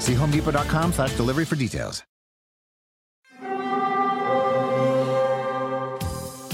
See homedepot.com slash delivery for details.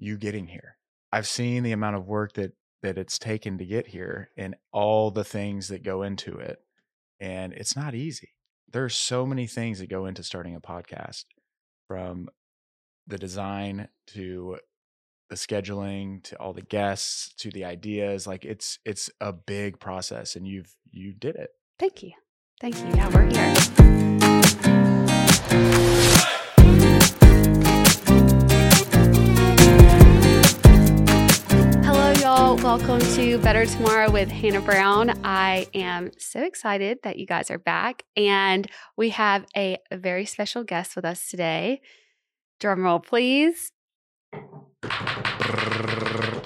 you getting here. I've seen the amount of work that that it's taken to get here and all the things that go into it. And it's not easy. There are so many things that go into starting a podcast from the design to the scheduling to all the guests to the ideas like it's it's a big process and you've you did it Thank you. Thank you. Yeah, we're here. Welcome to Better Tomorrow with Hannah Brown. I am so excited that you guys are back, and we have a very special guest with us today. Drum roll, please.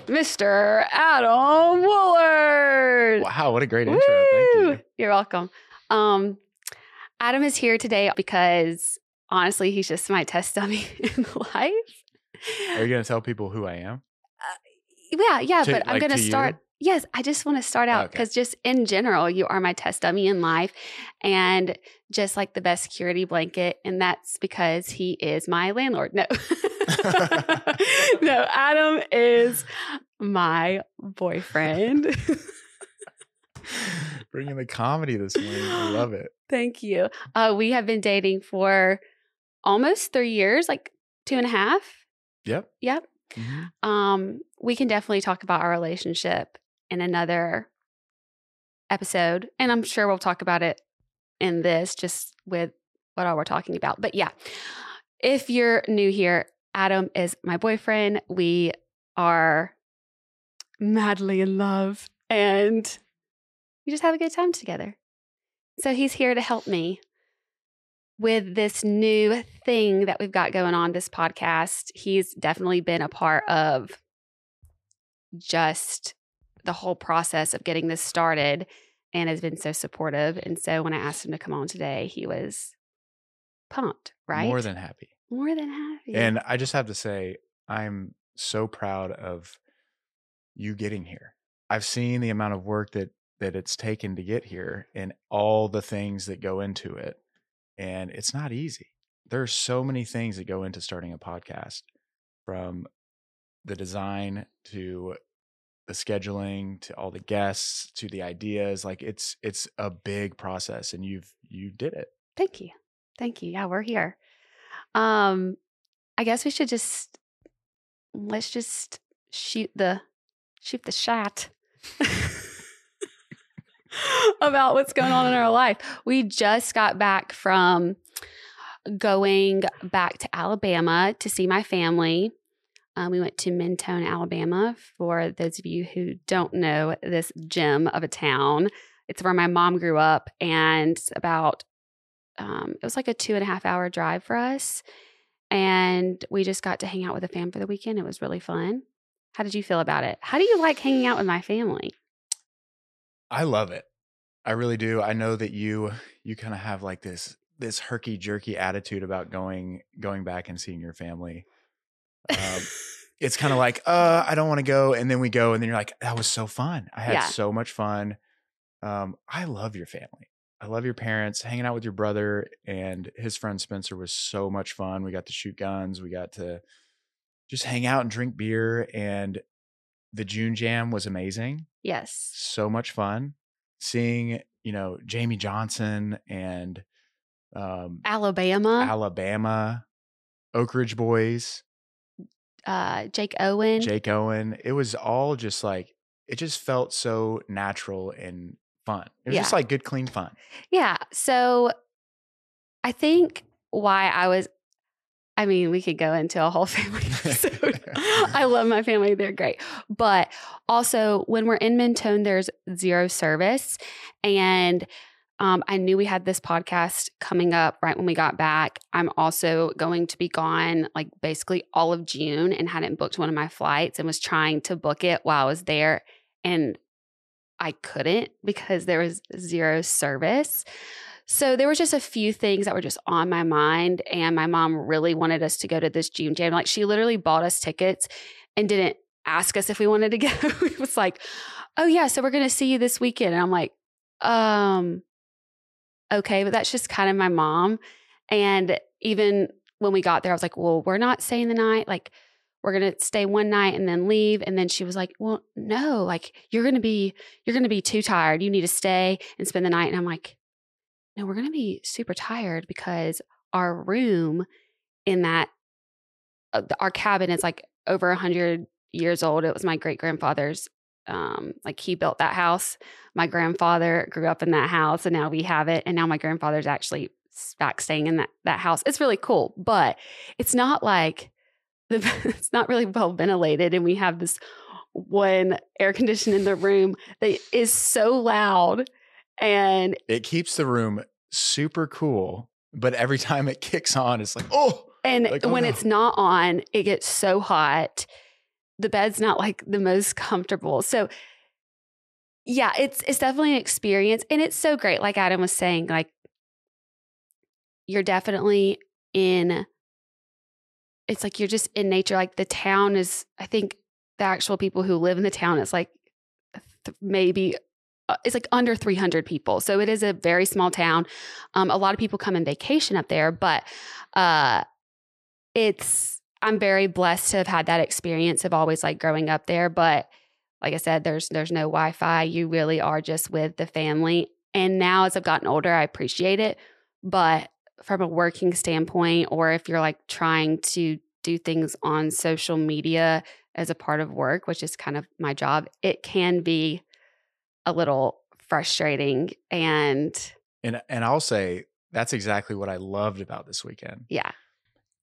Mr. Adam Woolard. wow what a great intro thank you You're welcome. Um, Adam is here today because honestly, he's just my test dummy in life. are you going to tell people who i am Yeah, yeah, To- but I'm like, going to to you? start. Yes, I just want to start out Okay. because just in general, you are my test dummy in life and just like the best security blanket. And that's because he is my landlord. No, no, Adam is my boyfriend. bringing the comedy this morning i love it Thank you. Uh, we have been dating for almost three years, like two and a half. yep Yep. Mhm. Um, we can definitely talk about our relationship in another episode, and I'm sure we'll talk about it in this just with what all we're talking about. But yeah, if you're new here, Adam is my boyfriend. We are madly in love, and we just have a good time together. So he's here to help me with this new thing that we've got going on this podcast. He's definitely been a part of just the whole process of getting this started and has been so supportive. And so when I asked him to come on today, he was pumped, right? more than happy more than happy. And I just have to say, I'm so proud of you getting here. I've seen the amount of work that that it's taken to get here and all the things that go into it. And it's not easy. There are so many things that go into starting a podcast from the design to the scheduling to all the guests to the ideas like it's it's a big process and you've you did it Thank you. Thank you. Yeah, we're here. Um, I guess we should just let's just shoot the shoot the shot about what's going on in our life. We just got back from going back to Alabama to see my family. Um, we went to Mentone, Alabama. For those of you who don't know this gem of a town, it's where my mom grew up, and about um, it was like a two and a half hour drive for us. And we just got to hang out with the fam for the weekend. It was really fun. How did you feel about it? How do you like hanging out with my family? I love it. I really do. I know that you you kind of have like this this herky jerky attitude about going going back and seeing your family. Um, it's kind of like, uh, I don't want to go, and then we go, and then you're like, that was so fun. I had Yeah. so much fun. Um, I love your family. I love your parents. Hanging out with your brother and his friend Spencer was so much fun. We got to shoot guns. We got to just hang out and drink beer. And the June Jam was amazing. Yes. So much fun. Seeing, you know, Jamey Johnson and um, Alabama, Alabama, Oak Ridge Boys, uh, Jake Owen. Jake Owen. It was all just like, it just felt so natural and fun. It was just like good, clean fun. Yeah. So I think why I was, I mean, we could go into a whole family episode. I love my family. They're great. But also, when we're in Mentone, there's zero service. And um, I knew we had this podcast coming up right when we got back. I'm also going to be gone like basically all of June and hadn't booked one of my flights and was trying to book it while I was there. And I couldn't because there was zero service. So there was just a few things that were just on my mind. And my mom really wanted us to go to this June Jam. Like she literally bought us tickets and didn't ask us if we wanted to go. it was like, oh yeah, so we're gonna see you this weekend. And I'm like, um, okay, but that's just kind of my mom. And even when we got there, I was like, well, we're not staying the night. Like, we're gonna stay one night and then leave. And then she was like, well, no, like you're gonna be, you're gonna be too tired. You need to stay and spend the night. And I'm like, no, we're gonna be super tired because our room in that, uh, our cabin is like over a hundred years old. It was my great grandfather's. Um, like he built that house. My grandfather grew up in that house, and now we have it. And now my grandfather's actually back staying in that that house. It's really cool, but it's not like the it's not really well ventilated, and we have this one air conditioner in the room that is so loud, and It keeps the room super cool, but every time it kicks on, it's like, oh, and Like, oh, when no. it's not on, it gets so hot. The bed's not like the most comfortable. So yeah, it's it's definitely an experience and it's so great like Adam was saying like you're definitely in it's like you're just in nature like the town is I think the actual people who live in the town is like th- maybe it's like under 300 people. So it is a very small town. Um, a lot of people come on vacation up there, but uh, it's I'm very blessed to have had that experience of always like growing up there. But like I said, there's there's no Wi-Fi. You really are just with the family. And now as I've gotten older, I appreciate it. But from a working standpoint, or if you're like trying to do things on social media as a part of work, which is kind of my job, it can be a little frustrating. And and and I'll say that's exactly what I loved about this weekend. yeah,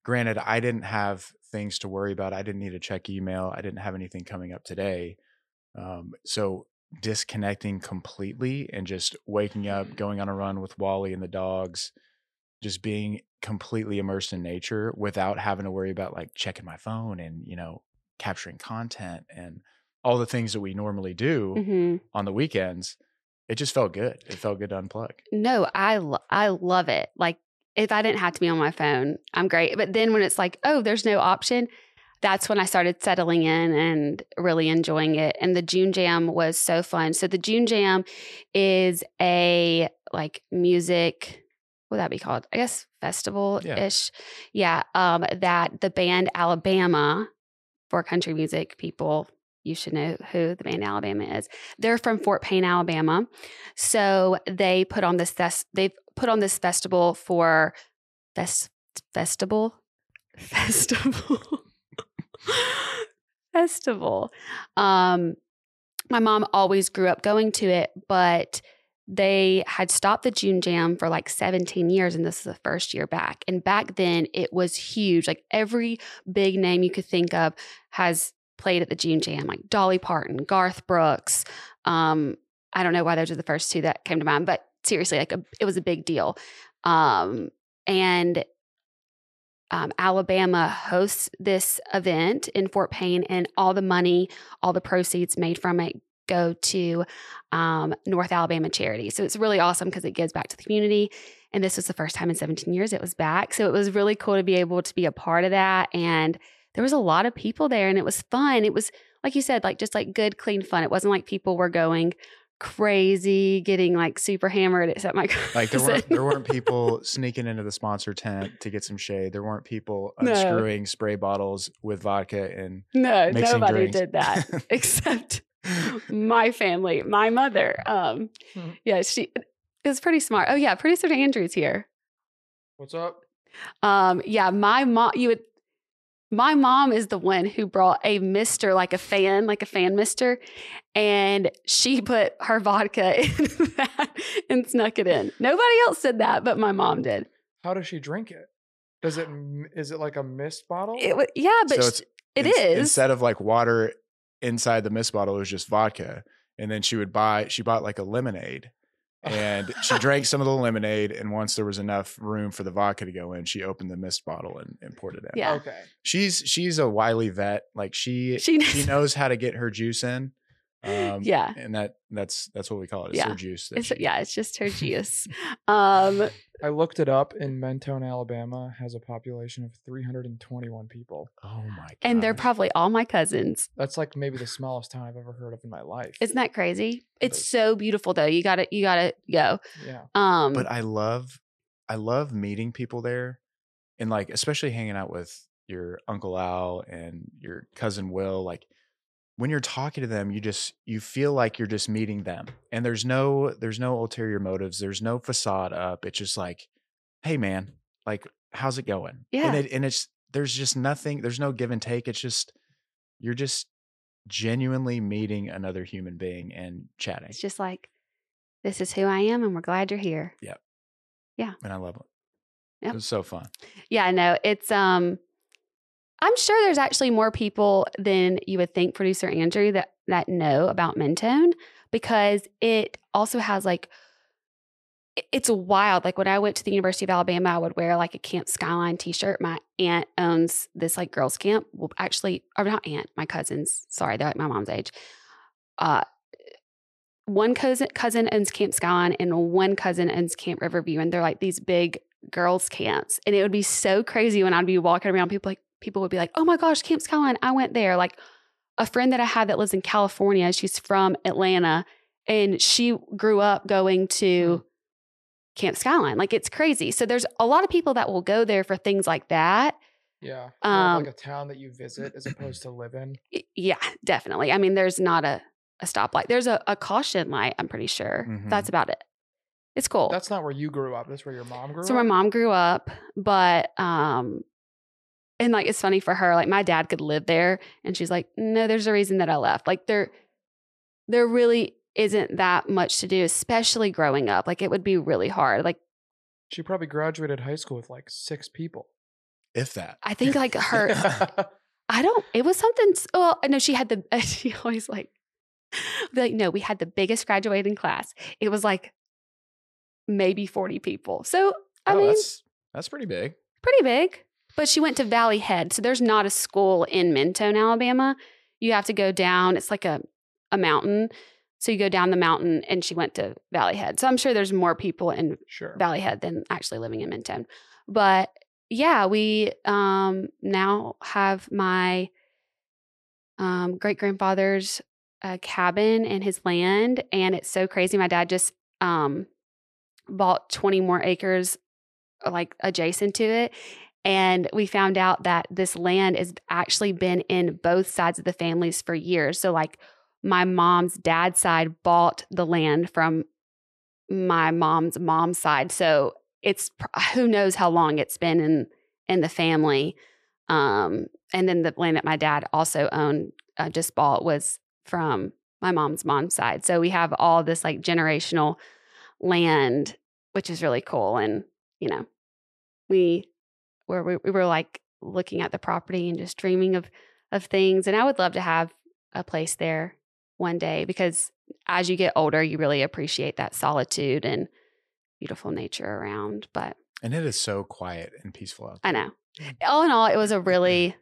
Granted, I didn't have things to worry about. I didn't need to check email. I didn't have anything coming up today. Um, so disconnecting completely and just waking up, going on a run with Wally and the dogs, just being completely immersed in nature without having to worry about like checking my phone and you know capturing content and all the things that we normally do hmm on the weekends. It just felt good. It felt good to unplug. No, I lo- I love it. Like if I didn't have to be on my phone, I'm great. But then when it's like, oh, there's no option, that's when I started settling in and really enjoying it. And the June Jam was so fun. So the June Jam is a like music, what would that be called? I guess festival ish. Yeah. Um, that the band Alabama for country music people. You should know who the band Alabama is. They're from Fort Payne, Alabama. So they put on this fest- they've put on this festival for fest festival festival festival. Um my mom always grew up going to it, but they had stopped the June Jam for like 17 years, and this is the first year back. And back then, it was huge. Like every big name you could think of has played at the June Jam, like Dolly Parton, Garth Brooks. Um, I don't know why those are the first two that came to mind, but seriously, like a, it was a big deal. Um, and um, Alabama hosts this event in Fort Payne, and all the money, all the proceeds made from it go to um, North Alabama Charity. So it's really awesome because it gives back to the community. And this was the first time in 17 years it was back. So it was really cool to be able to be a part of that. And there was a lot of people there and it was fun. It was, like you said, like just like good, clean fun. It wasn't like people were going crazy, getting like super hammered except my Like there cousin. weren't there weren't people sneaking into the sponsor tent to get some shade. There weren't people No. unscrewing spray bottles with vodka and no, nobody drinks. did that except my family, my mother. Um, Hmm. yeah, she is pretty smart. Oh yeah, producer Andrew's here. What's up? Um, yeah, my mom, you would, my mom is the one who brought a mister, like a fan, like a fan mister, and she put her vodka in that and snuck it in. Nobody else did that, but my mom did. How does she drink it? Does it is it like a mist bottle? It was, yeah, but So sh- it's- it ins- is. instead of like water inside the mist bottle, it was just vodka. And then she would buy she bought like a lemonade. And she drank some of the lemonade, and once there was enough room for the vodka to go in, she opened the mist bottle and, and poured it in. Yeah. Okay. she's she's a wily vet. Like she She knows- she knows how to get her juice in. Um, Yeah. and that that's that's what we call it. It's Yeah. her juice. it's, she- yeah, it's just her juice. um, I looked it up in Mentone, Alabama has a population of 321 people. Oh my god. and they're probably all my cousins. That's like maybe the smallest town I've ever heard of in my life. Isn't that crazy? It's is. so beautiful though. You gotta, you gotta go. yeah. Um, but I love I love meeting people there and like especially hanging out with your uncle Al and your cousin Will like when you're talking to them you just you feel like you're just meeting them and there's no there's no ulterior motives there's no facade up it's just like hey man like how's it going Yeah. and it and it's there's just nothing there's no give and take it's just you're just genuinely meeting another human being and chatting it's just like, this is who I am, and we're glad you're here. Yep. Yeah. And I love it Yep. it was so fun Yeah, no, it's um I'm sure there's actually more people than you would think, producer Andrew, that that know about Mentone because it also has like it's wild. Like when I went to the University of Alabama, I would wear like a Camp Skyline t-shirt. My aunt owns this like girls' camp. Well, actually, or not aunt, my cousins. Sorry, they're like my mom's age. Uh one cousin cousin owns Camp Skyline and one cousin owns Camp Riverview. And they're like these big girls' camps. And it would be so crazy when I'd be walking around, people like people would be like, Oh my gosh, Camp Skyline, I went there. Like a friend that I had that lives in California, she's from Atlanta, and she grew up going to Camp Skyline. Like it's crazy. So there's a lot of people that will go there for things like that. Yeah. Um, like a town that you visit as opposed to live in. Yeah, definitely. I mean, there's not a, a stoplight. There's a, a caution light, I'm pretty sure. Mhm. That's about it. It's cool. That's not where you grew up. That's where your mom grew so up. So my mom grew up, but um and like it's funny for her, like my dad could live there and she's like, No, there's a reason that I left. Like there there really isn't that much to do, especially growing up. Like it would be really hard. Like She probably graduated high school with like six people. if that I think like her I don't. It was something. Well, I know she had the. She always like, be like, no, we had the biggest graduating class. It was like maybe forty people. So I oh, mean, that's that's pretty big. pretty big. But she went to Valley Head, so there's not a school in Mentone, Alabama. You have to go down. It's like a a mountain. So you go down the mountain, and she went to Valley Head. So I'm sure there's more people in sure. Valley Head than actually living in Mentone. But yeah, we um, now have my um, great grandfather's uh, cabin and his land, and it's so crazy. My dad just um, bought 20 more acres, like adjacent to it. And we found out that this land has actually been in both sides of the families for years. So, like, my mom's dad's side bought the land from my mom's mom's side. So it's who knows how long it's been in in the family. Um, and then the land that my dad also owned, uh, just bought, was from my mom's mom's side. So we have all this like generational land, which is really cool. And you know, we were we, we were like looking at the property and just dreaming of of things. And I would love to have a place there one day because as you get older, you really appreciate that solitude and beautiful nature around. But And it is so quiet and peaceful out I know. All in all, it was a really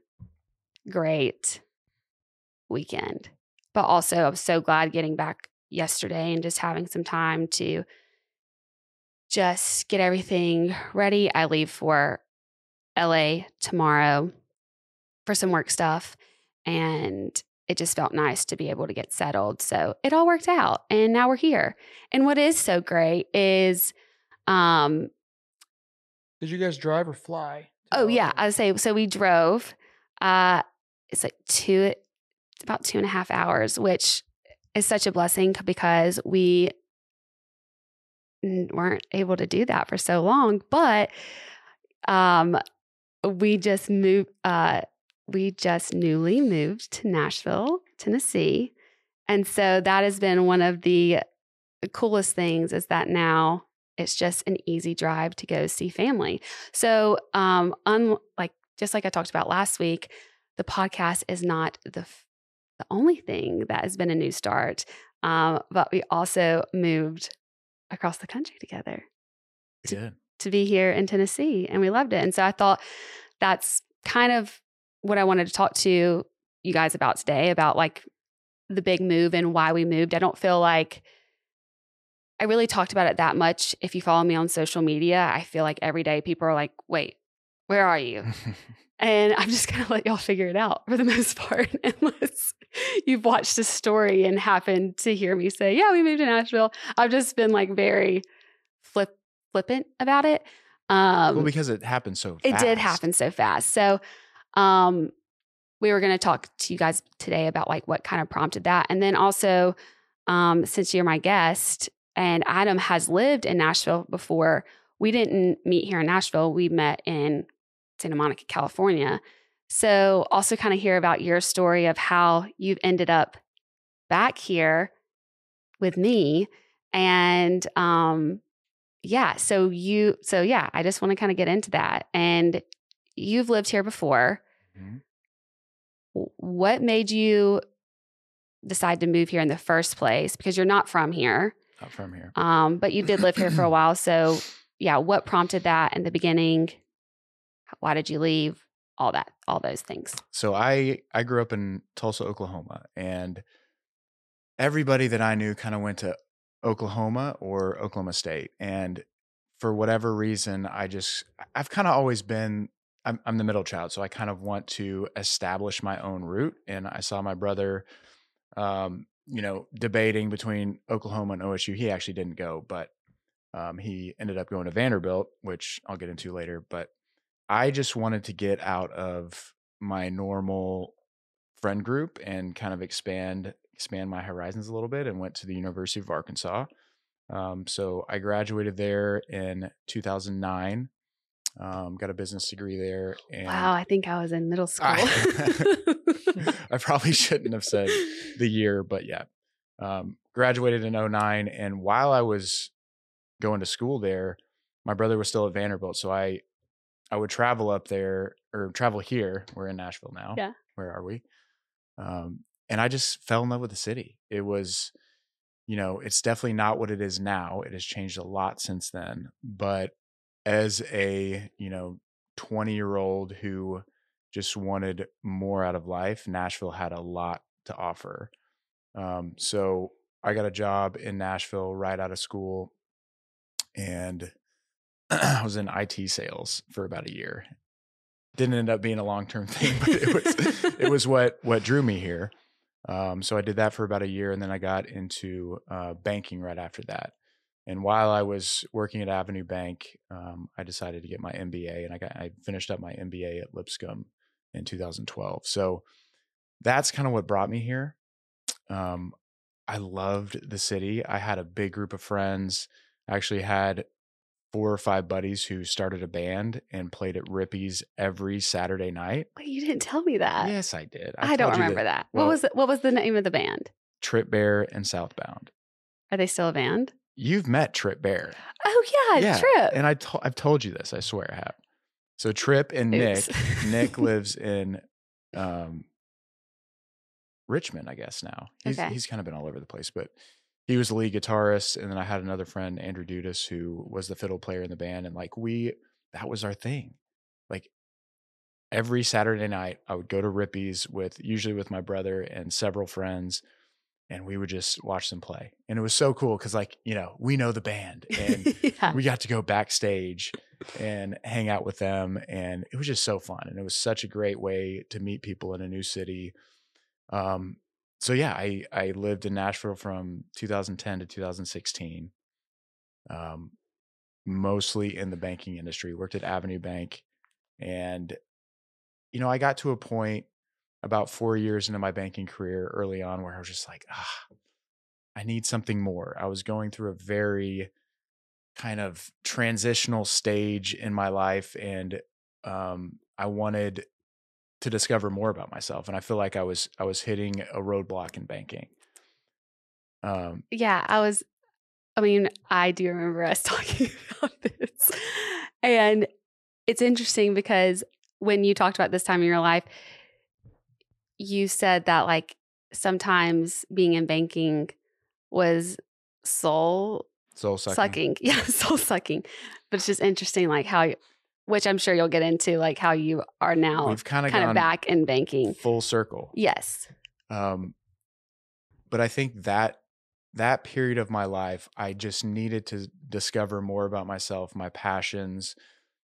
great weekend. but also I'm so glad getting back yesterday and just having some time to just get everything ready. I leave for LA tomorrow for some work stuff and it just felt nice to be able to get settled. So it all worked out and now we're here. And what is so great is um Did you guys drive or fly? oh yeah, I would say so we drove uh it's like two it's about two and a half hours, which is such a blessing because we weren't able to do that for so long. But um we just moved uh we just newly moved to Nashville, Tennessee. And so that has been one of the coolest things is that now it's just an easy drive to go see family. So, um, un- like just like I talked about last week, the podcast is not the f- the only thing that has been a new start, um, but we also moved across the country together did. To be here in Tennessee, and we loved it. And so I thought that's kind of what I wanted to talk to you guys about today about like the big move and why we moved. I don't feel like I really talked about it that much. If you follow me on social media, I feel like every day people are like, wait, where are you? And I'm just going to let y'all figure it out for the most part, unless you've watched a story and happened to hear me say, yeah, we moved to Nashville. I've just been like very flip, flippant about it. Um, well, because it happened so fast. it did happen so fast. So, um, we were going to talk to you guys today about like what kind of prompted that, and then also, um, since you're my guest and Adam has lived in Nashville before, we didn't meet here in Nashville. We met in Santa Monica, California. So, also kind of hear about your story of how you've ended up back here with me, and um, yeah so you so yeah i just want to kind of get into that and you've lived here before. Mhm. What made you decide to move here in the first place? Because you're not from here Not from here. um but you did live here for a while so yeah what prompted that in the beginning? Why did you leave? All that all those things. So I I grew up in Tulsa, Oklahoma, and everybody that I knew kind of went to Oklahoma or Oklahoma State, and for whatever reason, I just I've kind of always been I'm I'm the middle child, so I kind of want to establish my own route, and I saw my brother, um, you know, debating between Oklahoma and OSU. He actually didn't go, but um, he ended up going to Vanderbilt, which I'll get into later, but. I just wanted to get out of my normal friend group and kind of expand expand my horizons a little bit and went to the University of Arkansas. Um, so I graduated there in 2009. Um, got a business degree there. And wow i think i was in middle school I- I probably shouldn't have said the year, but yeah. Um, graduated in 09. And while I was going to school there, my brother was still at Vanderbilt. So I I would travel up there or travel here. We're in Nashville now. Yeah. Where are we? Um, and I just fell in love with the city. It was, you know, it's definitely not what it is now. It has changed a lot since then. But as a, you know, 20 year old who just wanted more out of life, Nashville had a lot to offer. Um, so I got a job in Nashville right out of school and I was in IT sales for about a year. Didn't end up being a long term thing, but it was it was what what drew me here. Um, so I did that for about a year, and then I got into uh, banking right after that. And while I was working at Avenue Bank, um, I decided to get my MBA, and I got I finished up my MBA at Lipscomb in 2012. So that's kind of what brought me here. Um, I loved the city. I had a big group of friends. I actually had four or five buddies who started a band and played at Rippy's every Saturday night. Wait, you didn't tell me that yes, I did. i, don't remember that, well- what was it what was the name of the band Trip Bear and Southbound. are they still a band You've met Trip Bear. oh yeah, trip And I to- I've told you this. I swear I have. So Trip and Nick. Nick lives in um, Richmond, I guess now. He's Okay. he's kind of been all over the place, but he was the lead guitarist, and then I had another friend, Andrew Dudas, who was the fiddle player in the band, and like we, that was our thing. Like every Saturday night, I would go to Rippy's with usually with my brother and several friends. and we would just watch them play. And it was so cool because, like, you know, we know the band and yeah. we got to go backstage and hang out with them. And it was just so fun. And it was such a great way to meet people in a new city. Um, so yeah, I, I lived in Nashville from 2010 to 2016. Um, mostly in the banking industry, worked at Avenue Bank. And, you know, I got to a point about four years into my banking career early on where I was just like, ah, I need something more. I was going through a very kind of transitional stage in my life and um, I wanted to discover more about myself. And I feel like I was I was hitting a roadblock in banking. Um, yeah, I was. I mean, I do remember us talking about this, and it's interesting because when you talked about this time in your life, you said that like sometimes being in banking was soul soul sucking. sucking. Yeah, soul sucking. But it's just interesting, like how, you, which I'm sure you'll get into, like how you are now, We've kind of kind of back in banking. full circle. Yes. Um, but I think that that period of my life, I just needed to discover more about myself, my passions.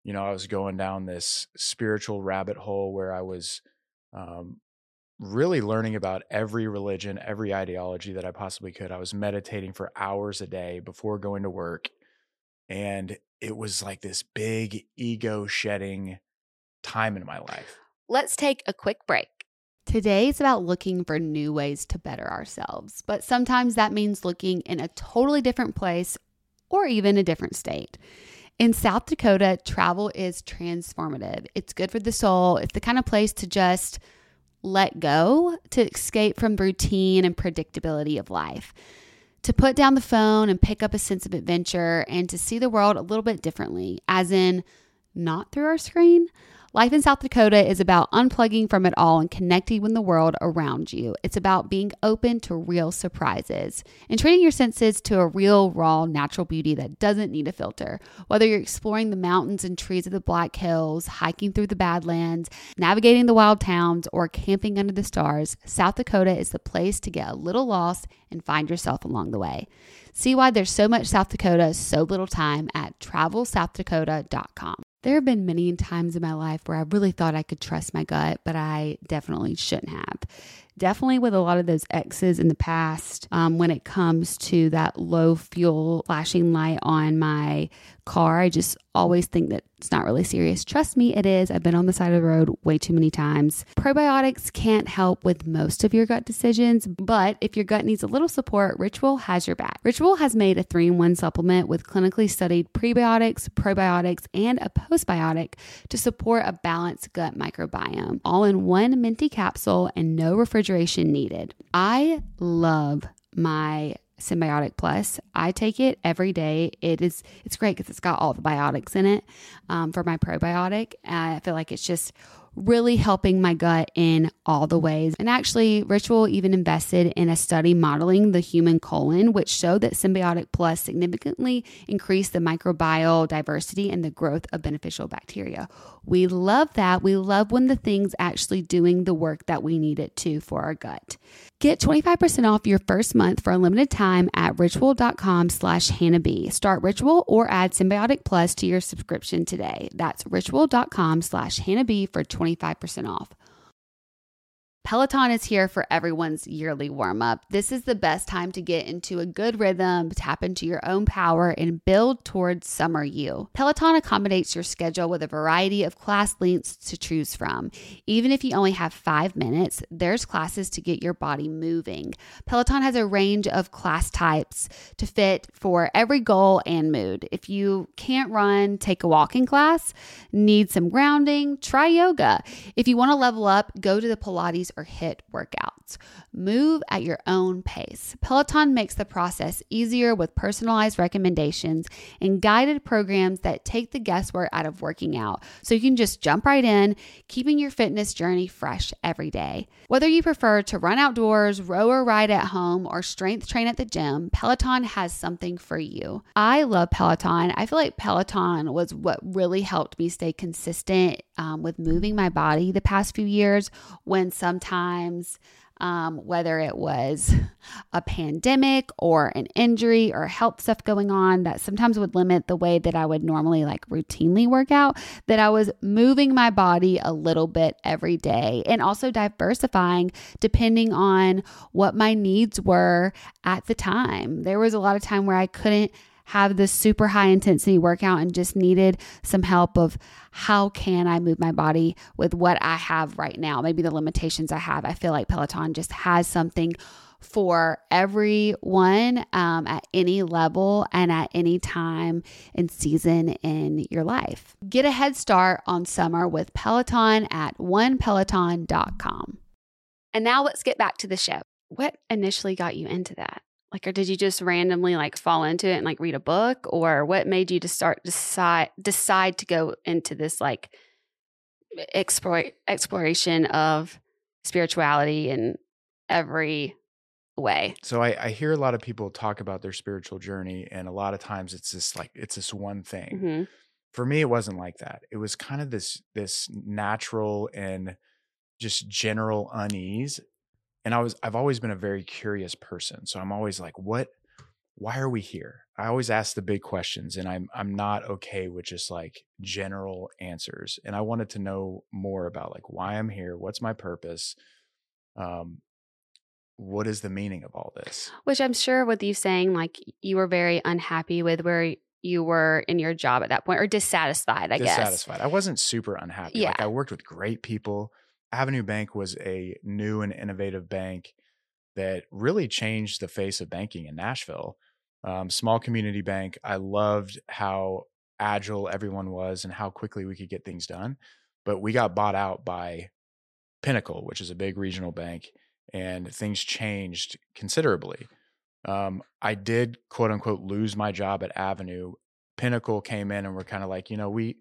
You know, I was going down this spiritual rabbit hole where I was um, really learning about every religion, every ideology that I possibly could. I was meditating for hours a day before going to work. And it was like this big ego shedding time in my life. Let's take a quick break. Today is about looking for new ways to better ourselves, but sometimes that means looking in a totally different place or even a different state. In South Dakota, travel is transformative. It's good for the soul. It's the kind of place to just let go, to escape from routine and predictability of life, to put down the phone and pick up a sense of adventure and to see the world a little bit differently, as in not through our screen. Life in South Dakota is about unplugging from it all and connecting with the world around you. It's about being open to real surprises and treating your senses to a real, raw, natural beauty that doesn't need a filter. Whether you're exploring the mountains and trees of the Black Hills, hiking through the Badlands, navigating the wild towns, or camping under the stars, South Dakota is the place to get a little lost and find yourself along the way. See why there's so much South Dakota, so little time at travelsouthdakota.com. There have been many times in my life where I really thought I could trust my gut, but I definitely shouldn't have. Definitely with a lot of those exes in the past, um, when it comes to that low fuel flashing light on my car, I just always think that it's not really serious. Trust me, it is. I've been on the side of the road way too many times. Probiotics can't help with most of your gut decisions, but if your gut needs a little support, Ritual has your back. Ritual has made a three in one supplement with clinically studied prebiotics, probiotics, and a postbiotic to support a balanced gut microbiome, all in one minty capsule and no refrigeration needed. I love my Synbiotic Plus. I take it every day. It is it's great because it's got all the biotics in it um, for my probiotic. I feel like it's just really helping my gut in all the ways. And actually, Ritual even invested in a study modeling the human colon, which showed that Synbiotic Plus significantly increased the microbial diversity and the growth of beneficial bacteria. We love that. We love when the thing's actually doing the work that we need it to for our gut. Get 25% off your first month for a limited time at ritual.com slash Hannah B. Start Ritual or add Synbiotic Plus to your subscription today. That's ritual.com slash Hannah B for 25% off. Peloton is here for everyone's yearly warm up. This is the best time to get into a good rhythm, tap into your own power, and build towards summer you. Peloton accommodates your schedule with a variety of class lengths to choose from. Even if you only have five minutes, there's classes to get your body moving. Peloton has a range of class types to fit for every goal and mood. If you can't run, take a walking class. Need some grounding? Try yoga. If you want to level up, go to the Pilates or HIIT workouts. Move at your own pace. Peloton makes the process easier with personalized recommendations and guided programs that take the guesswork out of working out so you can just jump right in, keeping your fitness journey fresh every day. Whether you prefer to run outdoors, row or ride at home, or strength train at the gym, Peloton has something for you. I love Peloton. I feel like Peloton was what really helped me stay consistent um, with moving my body the past few years when sometimes um, whether it was a pandemic or an injury or health stuff going on that sometimes would limit the way that I would normally like routinely work out, that I was moving my body a little bit every day and also diversifying depending on what my needs were at the time. There was a lot of time where I couldn't have this super high intensity workout and just needed some help of how can I move my body with what I have right now, maybe the limitations I have. I feel like Peloton just has something for everyone um, at any level and at any time and season in your life. Get a head start on summer with Peloton at onepeloton.com. And now let's get back to the show. What initially got you into that? Like or did you just randomly like fall into it and like read a book? Or what made you to start decide decide to go into this like explore, exploration of spirituality in every way? So I, I hear a lot of people talk about their spiritual journey and a lot of times it's this like it's this one thing. Mm-hmm. for me it wasn't like that. It was kind of this this natural and just general unease and I was I've always been a very curious person. So I'm always like, what why are we here? I always ask the big questions and I'm I'm not okay with just like general answers. And I wanted to know more about like why I'm here, what's my purpose? Um what is the meaning of all this? Which I'm sure with you saying like you were very unhappy with where you were in your job at that point or dissatisfied, I dissatisfied. guess. Dissatisfied. I wasn't super unhappy. Yeah. Like I worked with great people. Avenue Bank was a new and innovative bank that really changed the face of banking in Nashville. Um, small community bank. I loved how agile everyone was and how quickly we could get things done. But we got bought out by Pinnacle, which is a big regional bank, and things changed considerably. Um, I did quote unquote lose my job at Avenue. Pinnacle came in and were kind of like, you know, we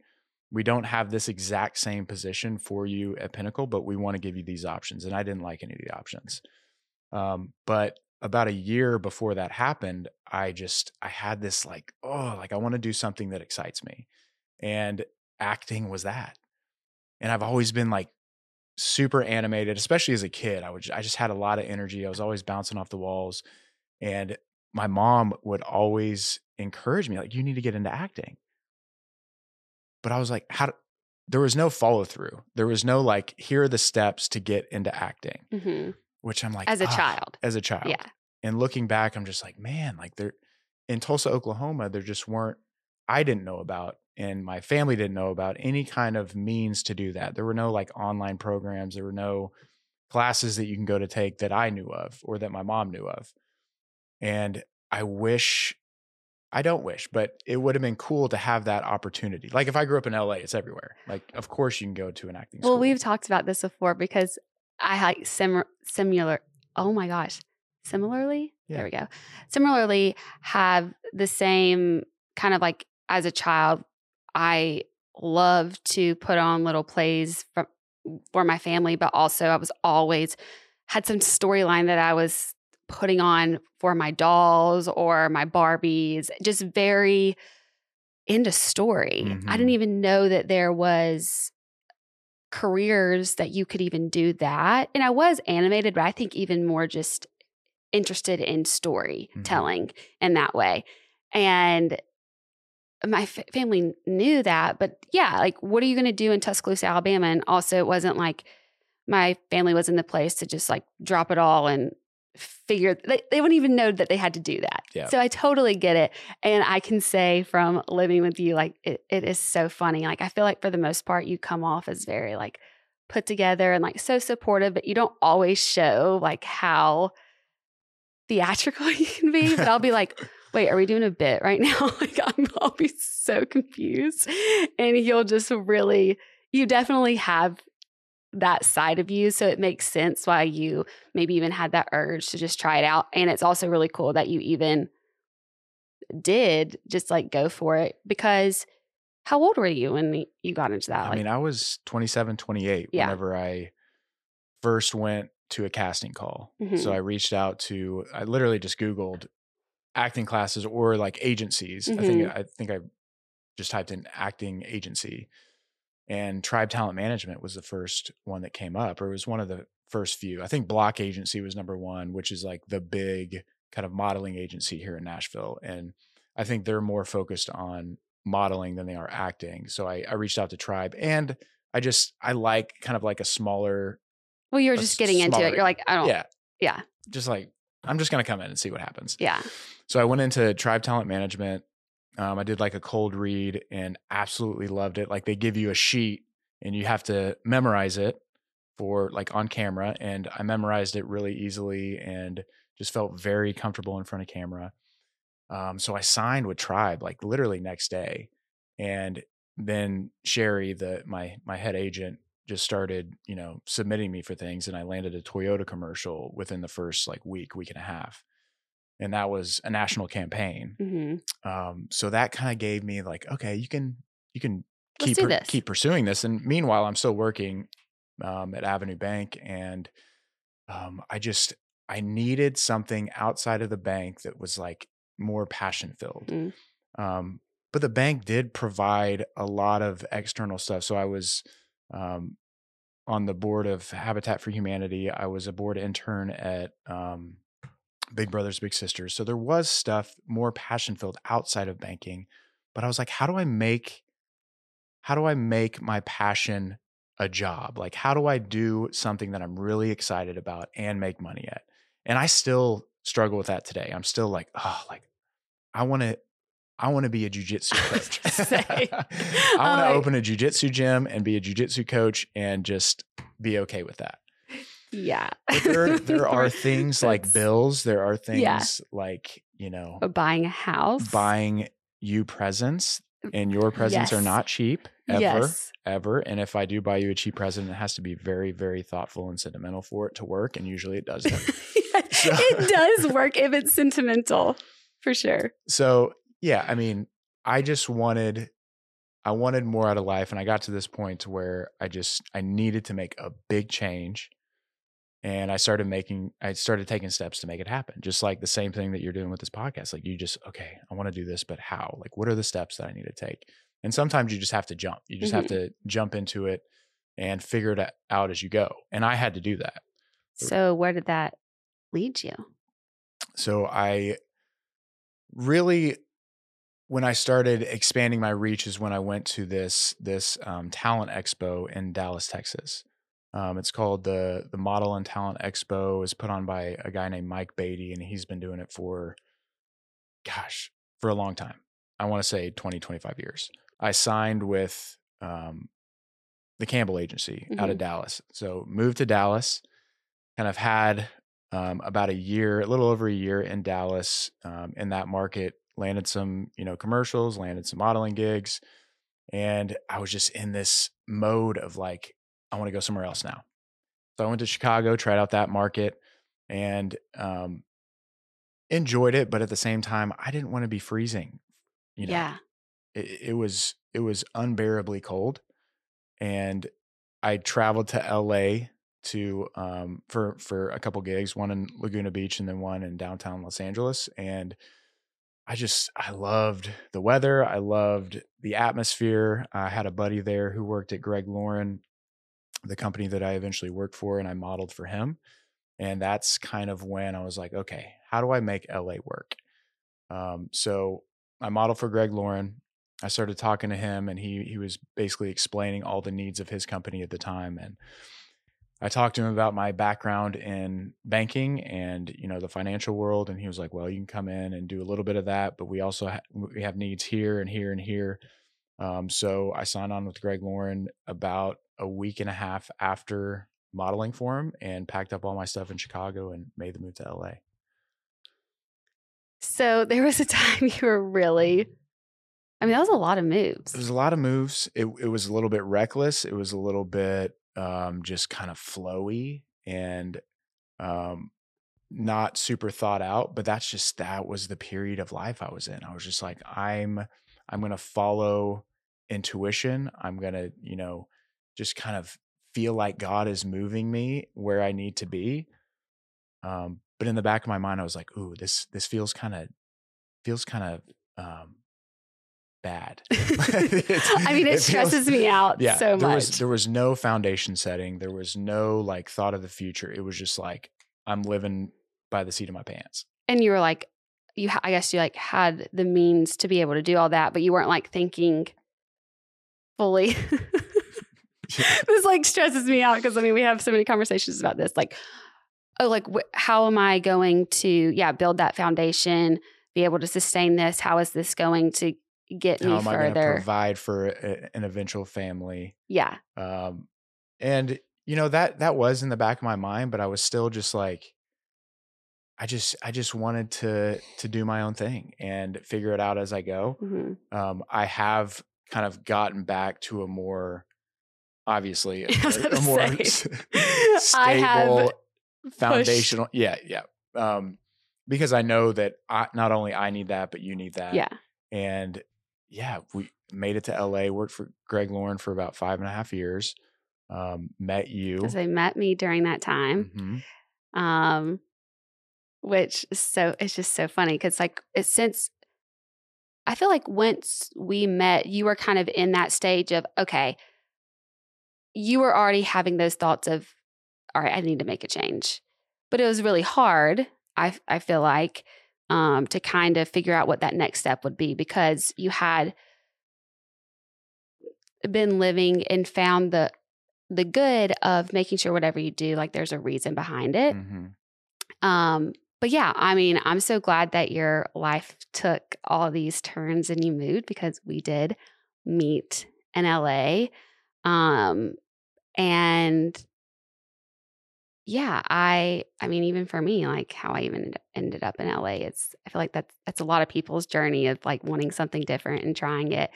we don't have this exact same position for you at Pinnacle, but we want to give you these options. And I didn't like any of the options. Um, but about a year before that happened, I just I had this like, oh, like I want to do something that excites me. And acting was that. And I've always been like super animated, especially as a kid. I would I just had a lot of energy. I was always bouncing off the walls. And my mom would always encourage me, like, you need to get into acting but I was like, how? Do, there was no follow through. There was no like, here are the steps to get into acting, mm-hmm. which I'm like, as a ah, child, as a child, yeah. And looking back, I'm just like, man, like there in Tulsa, Oklahoma, there just weren't. I didn't know about, and my family didn't know about any kind of means to do that. There were no like online programs. There were no classes that you can go to take that I knew of or that my mom knew of. And I wish I don't wish, but it would have been cool to have that opportunity. Like if I grew up in LA, it's everywhere. Like of course you can go to an acting well, school. Well, we've talked about this before because I had sim- similar. Oh my gosh, similarly. Yeah. There we go. Similarly, have the same kind of like as a child, I love to put on little plays for, for my family, but also I was always had some storyline that I was putting on for my dolls or my Barbies, just very into story. Mm-hmm. I didn't even know that there was careers that you could even do that. And I was animated, but I think even more just interested in storytelling mm-hmm. in that way. And my f- family knew that, but yeah, like what are you going to do in Tuscaloosa, Alabama? And also, it wasn't like my family was in the place to just like drop it all and figure they, they wouldn't even know that they had to do that. Yeah. So I totally get it. And I can say from living with you, like it, it is so funny. Like I feel like for the most part, you come off as very like put together and like so supportive, but you don't always show like how theatrical you can be. But I'll be like, wait, are we doing a bit right now? like I'm, I'll be so confused. And you'll just really, you definitely have that side of you. So it makes sense why you maybe even had that urge to just try it out. And it's also really cool that you even did just like go for it because how old were you when you got into that? I like, mean, I was 27, 28 Yeah. whenever I first went to a casting call. So Mhm. I reached out to, I literally just Googled acting classes or like agencies. I think, Mhm. I think I just typed in acting agency and Tribe Talent Management was the first one that came up, or it was one of the first few. I think Block Agency was number one, which is like the big kind of modeling agency here in Nashville. And I think they're more focused on modeling than they are acting. So I, I reached out to Tribe and I just I like kind of like a smaller Well, you're just getting into it. You're like, I don't. yeah Yeah. just like I'm just gonna come in and see what happens. Yeah. So I went into Tribe Talent Management. Um, I did like a cold read and absolutely loved it. Like they give you a sheet and you have to memorize it for like on camera. And I memorized it really easily and just felt very comfortable in front of camera. Um, so I signed with Tribe like literally next day. And then Sherry, the my my head agent, just started, you know, submitting me for things and I landed a Toyota commercial within the first like week, week and a half. And that was a national campaign. hmm Um, so that kind of gave me like, okay, you can you can Let's keep per- keep pursuing this. And meanwhile, I'm still working um, at Avenue Bank, and um, I just I needed something outside of the bank that was like more passion filled. Mm. Um, but the bank did provide a lot of external stuff. So I was um, on the board of Habitat for Humanity. I was a board intern at um, Big Brothers Big Sisters. So there was stuff more passion filled outside of banking. But I was like, how do I make how do I make my passion a job? Like how do I do something that I'm really excited about and make money at? And I still struggle with that today. I'm still like, oh, like I want to I want to be a jujitsu coach. I want to Oh, open a jujitsu gym and be a jujitsu coach and just be okay with that. Yeah. But there, there are things like bills. There are things Yeah. like, you know, buying a house. buying you presents and your presents are not cheap ever, Yes. ever. And if I do buy you a cheap present, it has to be very, very thoughtful and sentimental for it to work. And usually it doesn't. So- it does work if it's sentimental, for sure. so yeah, I mean, I just wanted I wanted more out of life and I got to this point where I just I needed to make a big change. And I started making I started taking steps to make it happen. Just like the same thing that you're doing with this podcast. Like you just, okay, I want to do this, but how? Like what are the steps that I need to take? And sometimes you just have to jump. You just have Mhm. to jump into it and figure it out as you go. And I had to do that. So where did that lead you? so i really when i started expanding my reach is when i went to this this um, talent expo in dallas texas um, it's called the the model and talent expo is put on by a guy named mike beatty and he's been doing it for gosh for a long time. I want to say 20 25 years. I signed with um, the campbell agency out of dallas. So moved to dallas kind of had um, about a year, a little over a year in Dallas um, in that market. Landed some, you know, commercials, landed some modeling gigs, and I was just in this mode of like, I want to go somewhere else now. So I went to Chicago, tried out that market, and um, enjoyed it. But at the same time, I didn't want to be freezing. You know, yeah. it, it was it was unbearably cold and i traveled to la to um for for a couple gigs one in laguna beach and then one in downtown los angeles and i just i loved the weather i loved the atmosphere i had a buddy there who worked at greg lauren the company that i eventually worked for and i modeled for him and that's kind of when i was like okay how do i make la work um, so I modeled for Greg Lauren. I started talking to him, and he he was basically explaining all the needs of his company at the time. And I talked to him about my background in banking and you know the financial world, and he was like, "Well, you can come in and do a little bit of that, but we also ha- we have needs here and here and here." Um, so I signed on with Greg Lauren about a week and a half after modeling for him, and packed up all my stuff in Chicago and made the move to LA. So there was a time you were really, I mean, that was a lot of moves. It was a lot of moves. It it was a little bit reckless. It was a little bit um, just kind of flowy and um, not super thought out. But that's just that was the period of life I was in. I was just like, I'm I'm gonna follow intuition. I'm gonna you know just kind of feel like God is moving me where I need to be. Um, but in the back of my mind, I was like, ooh, this this feels kind of feels kind of um, bad. I mean, it, feels- stresses me out yeah, so there much. was there was no foundation setting. There was no like thought of the future. It was just like I'm living by the seat of my pants. and you were like, you, ha- I guess you like had the means to be able to do all that, but you weren't like thinking fully. this like stresses me out because I mean, we have so many conversations about this. Like, oh, like wh- how am I going to, yeah, build that foundation, be able to sustain this? How is this going to get How me am I going to further? provide for a, an eventual family? yeah, Um, and you know that that was in the back of my mind, but I was still just like, I just I just wanted to to do my own thing and figure it out as I go. hmm Um, I have kind of gotten back to a more obviously a, a more say, s- I have stable pushed- foundational yeah yeah um because i know that I, not only i need that but you need that Yeah, and yeah we made it to la worked for greg lauren for about five and a half years um met you because they met me during that time. Mhm. um which is so it's just so funny because like it's since i feel like once we met you were kind of in that stage of okay you were already having those thoughts of all right i need to make a change but it was really hard i i feel like um to kind of figure out what that next step would be because you had been living and found the the good of making sure whatever you do like there's a reason behind it Mhm. um, but yeah, I mean, I'm so glad that your life took all these turns and you moved because we did meet in LA. Um, and yeah, I I mean, even for me, like how I even ended up in LA, it's I feel like that's that's a lot of people's journey of like wanting something different and trying it.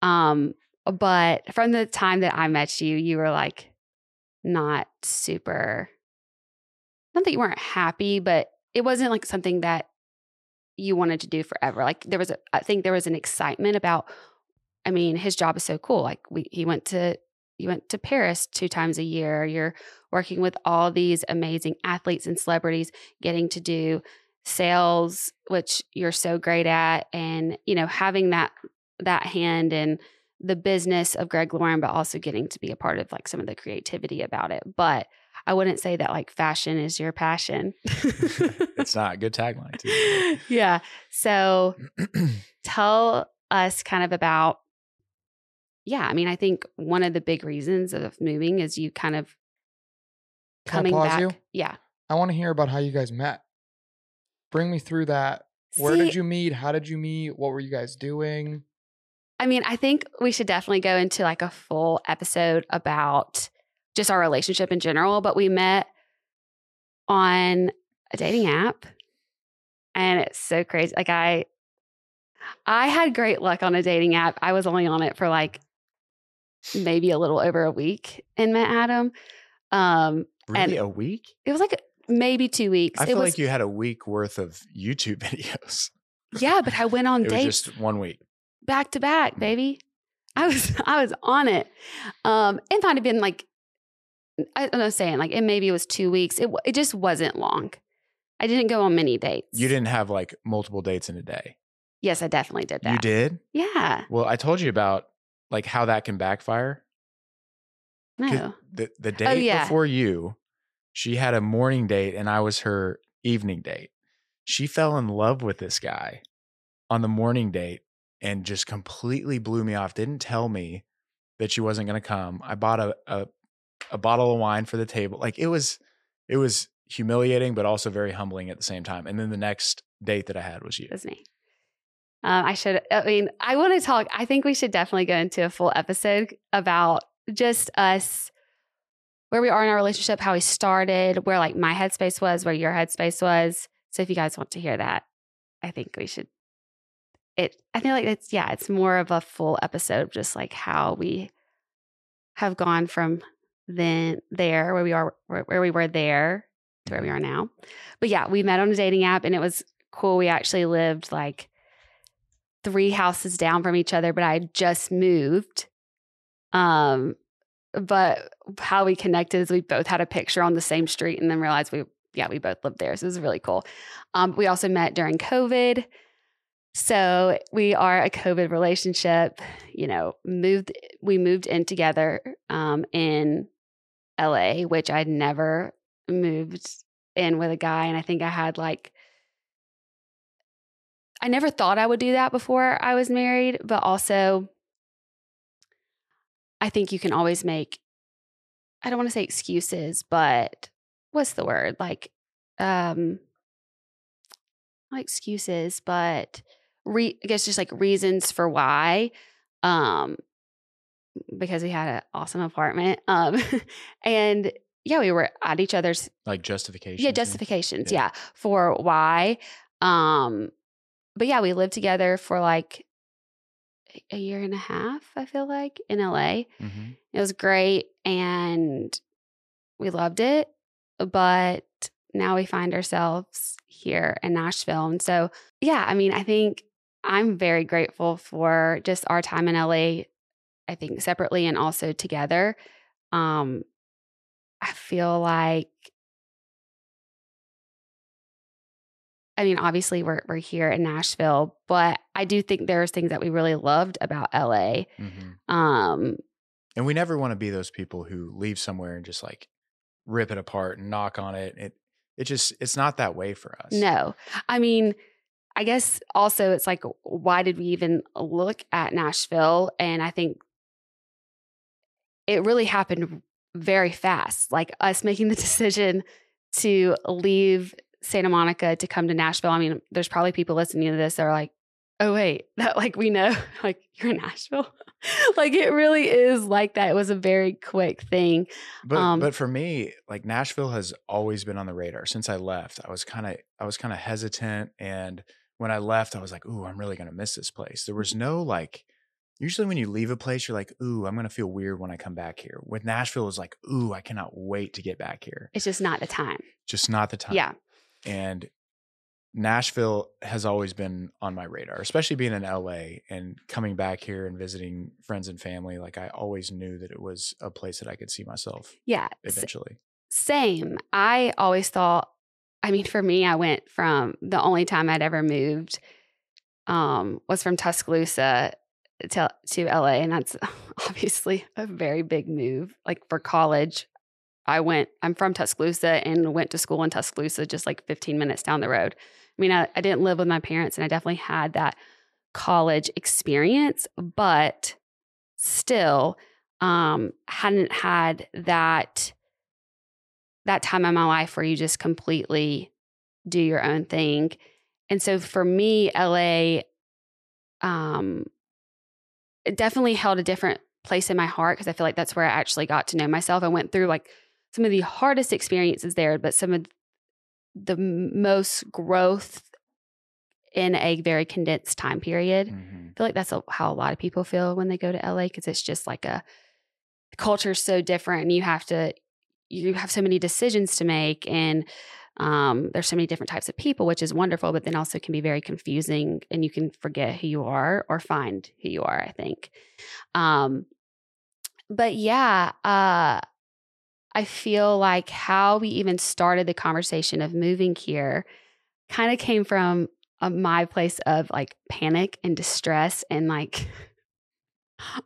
Um, but from the time that I met you, you were like not super not that you weren't happy, but it wasn't like something that you wanted to do forever. Like there was a, I think there was an excitement about. I mean, his job is so cool. Like we, he went to, you went to Paris two times a year. You're working with all these amazing athletes and celebrities, getting to do sales, which you're so great at, and you know having that that hand in the business of Greg Lauren, but also getting to be a part of like some of the creativity about it. But I wouldn't say that like fashion is your passion. it's not a good tagline too. yeah. So tell us kind of about, yeah, I mean, I think one of the big reasons of moving is you kind of Can coming pause back. you? Yeah. I want to hear about how you guys met. Bring me through that. Where did you meet? How did you meet? What were you guys doing? I mean, I think we should definitely go into like a full episode about just our relationship in general, but we met on a dating app and it's so crazy. Like I I had great luck on a dating app. I was only on it for like maybe a little over a week and met Adam. Um really, And- a week? it was like maybe 2 weeks. I it feel was like you had a week worth of YouTube videos. Yeah, but I went on It was dates just one week. back to back, Mm. baby. I was I was on it. Um, it might have been like I, I'm not saying like it maybe it was two weeks. It it just wasn't long. I didn't go on many dates. You didn't have like multiple dates in a day. Yes, I definitely did that. You did? Yeah. Well, I told you about like how that can backfire? No. The the oh, date yeah. before you, she had a morning date and I was her evening date. She fell in love with this guy on the morning date and just completely blew me off. Didn't tell me that she wasn't going to come. I bought a, a a bottle of wine for the table. Like it was it was humiliating but also very humbling at the same time. And then the next date that I had was you. It was me. Um, I should. I mean, I want to talk. I think we should definitely go into a full episode about just us, where we are in our relationship, how we started, where like my headspace was, where your headspace was. So if you guys want to hear that, I think we should. It. I feel like it's yeah. It's more of a full episode, of just like how we have gone from then there, where we are, where, where we were there to where we are now. But yeah, we met on a dating app, and it was cool. We actually lived like three houses down from each other, but I just moved. Um, but how we connected is we both had a picture on the same street and then realized we, yeah, we both lived there. So it was really cool. Um, we also met during COVID. So we are a COVID relationship. You know, moved we moved in together um, in LA, which I'd never moved in with a guy, and I think I had like I never thought I would do that before I was married, but also I think you can always make I don't want to say excuses, but what's the word? Like um not excuses, but re- I guess just like reasons for why. Um because we had an awesome apartment. Um and yeah, we were at each other's Like justification. yeah, justifications, Yeah. yeah, for why. Um, but yeah, we lived together for like a- year and a half, I feel like, in LA. hmm It was great and we loved it. But now we find ourselves here in Nashville. And so, yeah, I mean, I think I'm very grateful for just our time in LA, I think separately and also together. Um, I feel like I mean, obviously we're we're here in Nashville, but I do think there's things that we really loved about LA. hmm Um, And we never want to be those people who leave somewhere and just like rip it apart and knock on it. It it just it's not that way for us. no. I mean, I guess also it's like why did we even look at Nashville? And I think it really happened very fast. Like us making the decision to leave Santa Monica to come to Nashville. I mean, there's probably people listening to this that are like, oh wait, that like we know, like you're in Nashville. like it really is like that. It was a very quick thing. But Um, but for me, like Nashville has always been on the radar since I left. I was kind of I was kind of hesitant and when I left I was like, "Ooh, I'm really going to miss this place." There was no like usually when you leave a place you're like, "Ooh, I'm going to feel weird when I come back here." With Nashville it was like, "Ooh, I cannot wait to get back here." It's just not the time. Just not the time. Yeah. And Nashville has always been on my radar, especially being in LA and coming back here and visiting friends and family. Like I always knew that it was a place that I could see myself Yeah. Eventually. Same. I always thought, I mean, for me, I went from the only time I'd ever moved um, was from Tuscaloosa to, to LA. And that's obviously a very big move. Like for college, I went, I'm from Tuscaloosa and went to school in Tuscaloosa, just like 15 minutes down the road. I mean, I, I didn't live with my parents and I definitely had that college experience, but still um, hadn't had that that time in my life where you just completely do your own thing. And so for me, LA um it definitely held a different place in my heart because I feel like that's where I actually got to know myself. I went through like some of the hardest experiences there, but some of the most growth in a very condensed time period. Mhm. I feel like that's a, how a lot of people feel when they go to LA because it's just like a culture is so different and you have to you have so many decisions to make and um, there's so many different types of people which is wonderful but then also can be very confusing and you can forget who you are or find who you are i think um, but yeah uh, i feel like how we even started the conversation of moving here kind of came from uh, my place of like panic and distress and like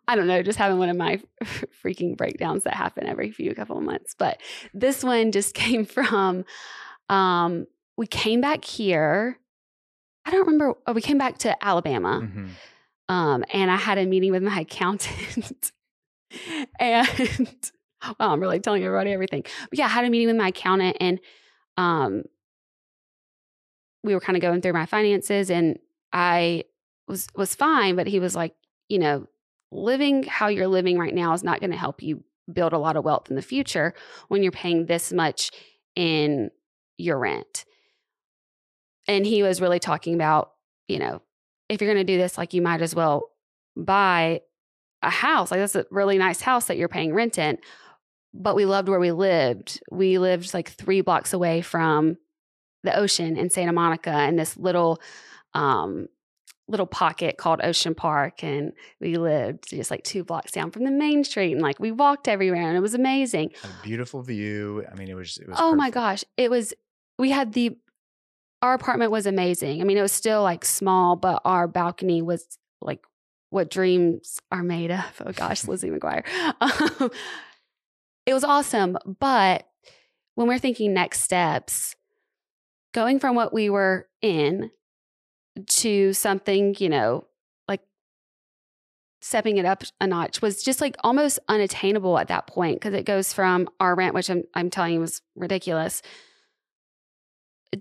I don't know, just having one of my freaking breakdowns that happen every few couple of months. But this one just came from um we came back here. I don't remember oh, we came back to Alabama. Mhm. Um and I had a meeting with my accountant. and wow, I'm really telling everybody everything. But yeah, I had a meeting with my accountant and um we were kind of going through my finances and I was was fine, but he was like, you know, living how you're living right now is not going to help you build a lot of wealth in the future when you're paying this much in your rent. And he was really talking about, you know, if you're going to do this, like you might as well buy a house. Like that's a really nice house that you're paying rent in. But we loved where we lived. We lived like three blocks away from the ocean in Santa Monica in this little um little pocket called Ocean Park and we lived just like two blocks down from the main street and like we walked everywhere and it was amazing. A beautiful view. I mean, it was. It was Oh my gosh, it was we had the our apartment was amazing. I mean, it was still like small, but our balcony was like what dreams are made of. Oh gosh, Lizzie McGuire. Um, it was awesome. But when we're thinking next steps, going from what we were in to something, you know, like stepping it up a notch was just like almost unattainable at that point because it goes from our rent, which I'm I'm telling you was ridiculous,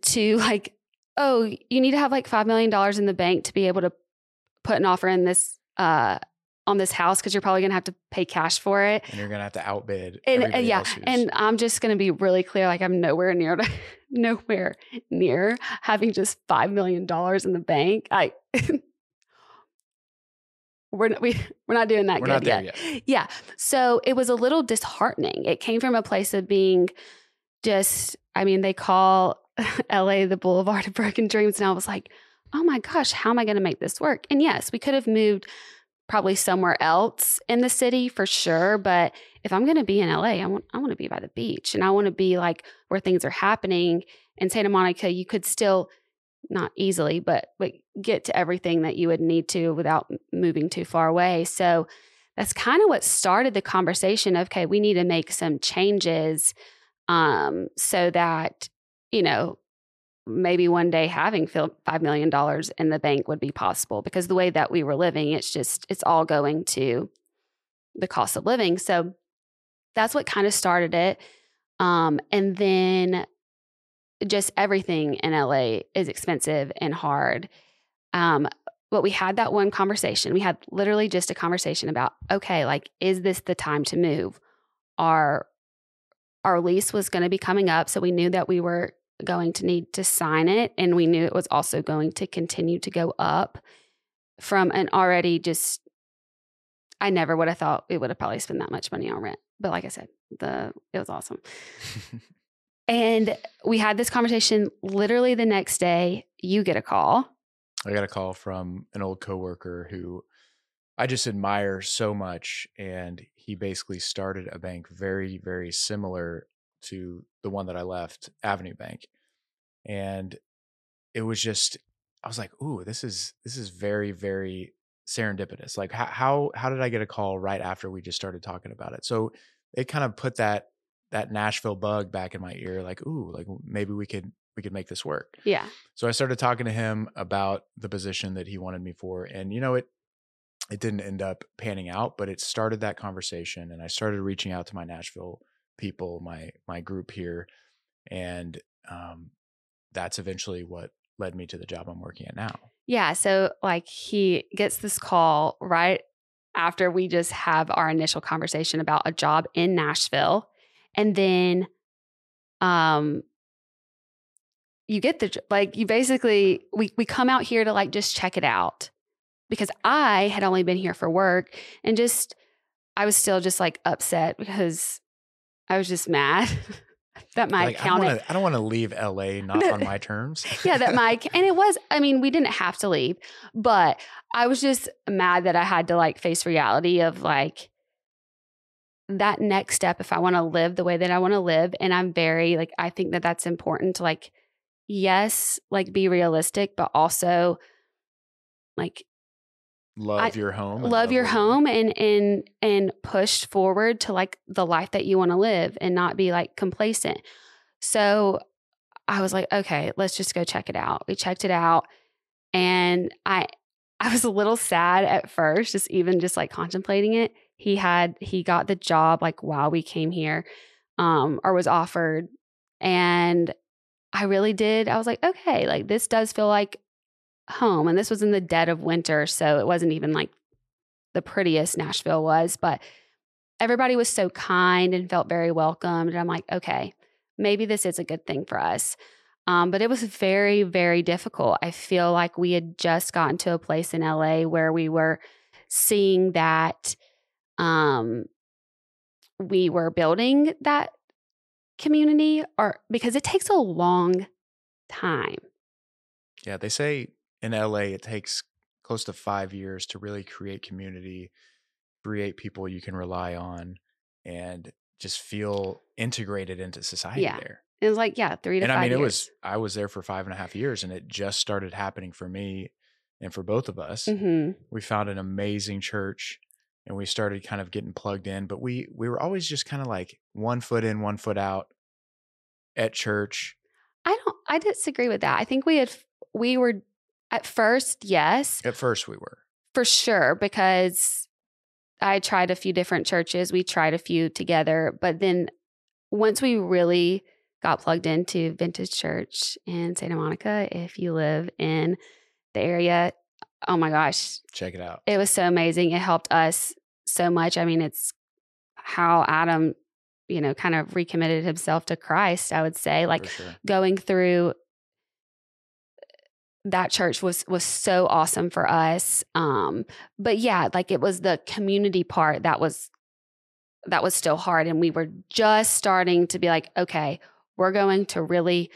to like, oh, you need to have like five million dollars in the bank to be able to put an offer in this uh on this house because you're probably gonna have to pay cash for it. and you're gonna have to outbid. And uh, yeah, and I'm just gonna be really clear. Like I'm nowhere near to, nowhere near having just five million dollars in the bank. I we're not, we we're not doing that we're good yet. yet. Yeah. So it was a little disheartening. It came from a place of being just, I mean, they call LA the boulevard of broken dreams. And I was like, oh my gosh, how am I going to make this work? And yes, we could have moved probably somewhere else in the city for sure. But if I'm going to be in LA, I want, I want to be by the beach and I want to be like where things are happening. In Santa Monica, you could still not easily, but but get to everything that you would need to without moving too far away. So that's kind of what started the conversation of okay, we need to make some changes um, so that you know maybe one day having five million dollars in the bank would be possible because the way that we were living, it's just it's all going to the cost of living. So that's what kind of started it. Um, and then just everything in LA is expensive and hard. Um, but we had that one conversation. We had literally just a conversation about, okay, like, is this the time to move? Our our lease was going to be coming up, so we knew that we were going to need to sign it, and we knew it was also going to continue to go up from an already just. I never would have thought we would have probably spent that much money on rent, but like I said, the it was awesome. And we had this conversation literally the next day. You get a call. I got a call from an old coworker who I just admire so much, and he basically started a bank very, very similar to the one that I left, Avenue Bank, and it was just I was like, "Ooh, this is this is very, very serendipitous." Like, how how how did I get a call right after we just started talking about it? So it kind of put that that Nashville bug back in my ear, like, "Ooh, like maybe we could we could make this work." Yeah. So I started talking to him about the position that he wanted me for, and you know it it didn't end up panning out, but it started that conversation, and I started reaching out to my Nashville people, my my group here, and um, that's eventually what led me to the job I'm working at now. Yeah. So, like, he gets this call right after we just have our initial conversation about a job in Nashville. And then, um, you get the, like, you basically, we, we come out here to like just check it out because I had only been here for work and just, I was still just like upset because I was just mad that my like, I don't accountant want to I don't want to leave LA not on my terms. yeah, that Mike, and it was, I mean, we didn't have to leave, but I was just mad that I had to like face reality of like that next step if I want to live the way that I want to live. And I'm very, like, I think that that's important to like, yes, like be realistic, but also like love your home. love your home and and and push forward to like the life that you want to live and not be like complacent. So I was like, okay, let's just go check it out. We checked it out and I I was a little sad at first just even just like contemplating it. He had he got the job like while we came here um or was offered and I really did. I was like, okay, like this does feel like home. And this was in the dead of winter. So it wasn't even like the prettiest Nashville was, but everybody was so kind and felt very welcomed. And I'm like, okay, maybe this is a good thing for us. Um, but it was very, very difficult. I feel like we had just gotten to a place in LA where we were seeing that um, we were building that community, or because it takes a long time. Yeah, they say in LA it takes close to five years to really create community, create people you can rely on, and just feel integrated into society Yeah. there. It was like, yeah, three to and I mean, years. it was I was there for five and a half years, and it just started happening for me and for both of us. hmm We found an amazing church, and we started kind of getting plugged in. But we we were always just kind of like one foot in, one foot out at church. I don't. I disagree with that. I think we had we were at first, yes, At first, we were. for sure, because I tried a few different churches. We tried a few together, but then once we really got plugged into Vintage Church in Santa Monica, if you live in the area, oh my gosh, Check it out. it was so amazing. It helped us so much. I mean, it's how Adam, you know, kind of recommitted himself to Christ, I would say. Like sure. going through that church was was so awesome for us. Um, but yeah, like it was the community part that was that was still hard. And we were just starting to be like, okay, we're going to really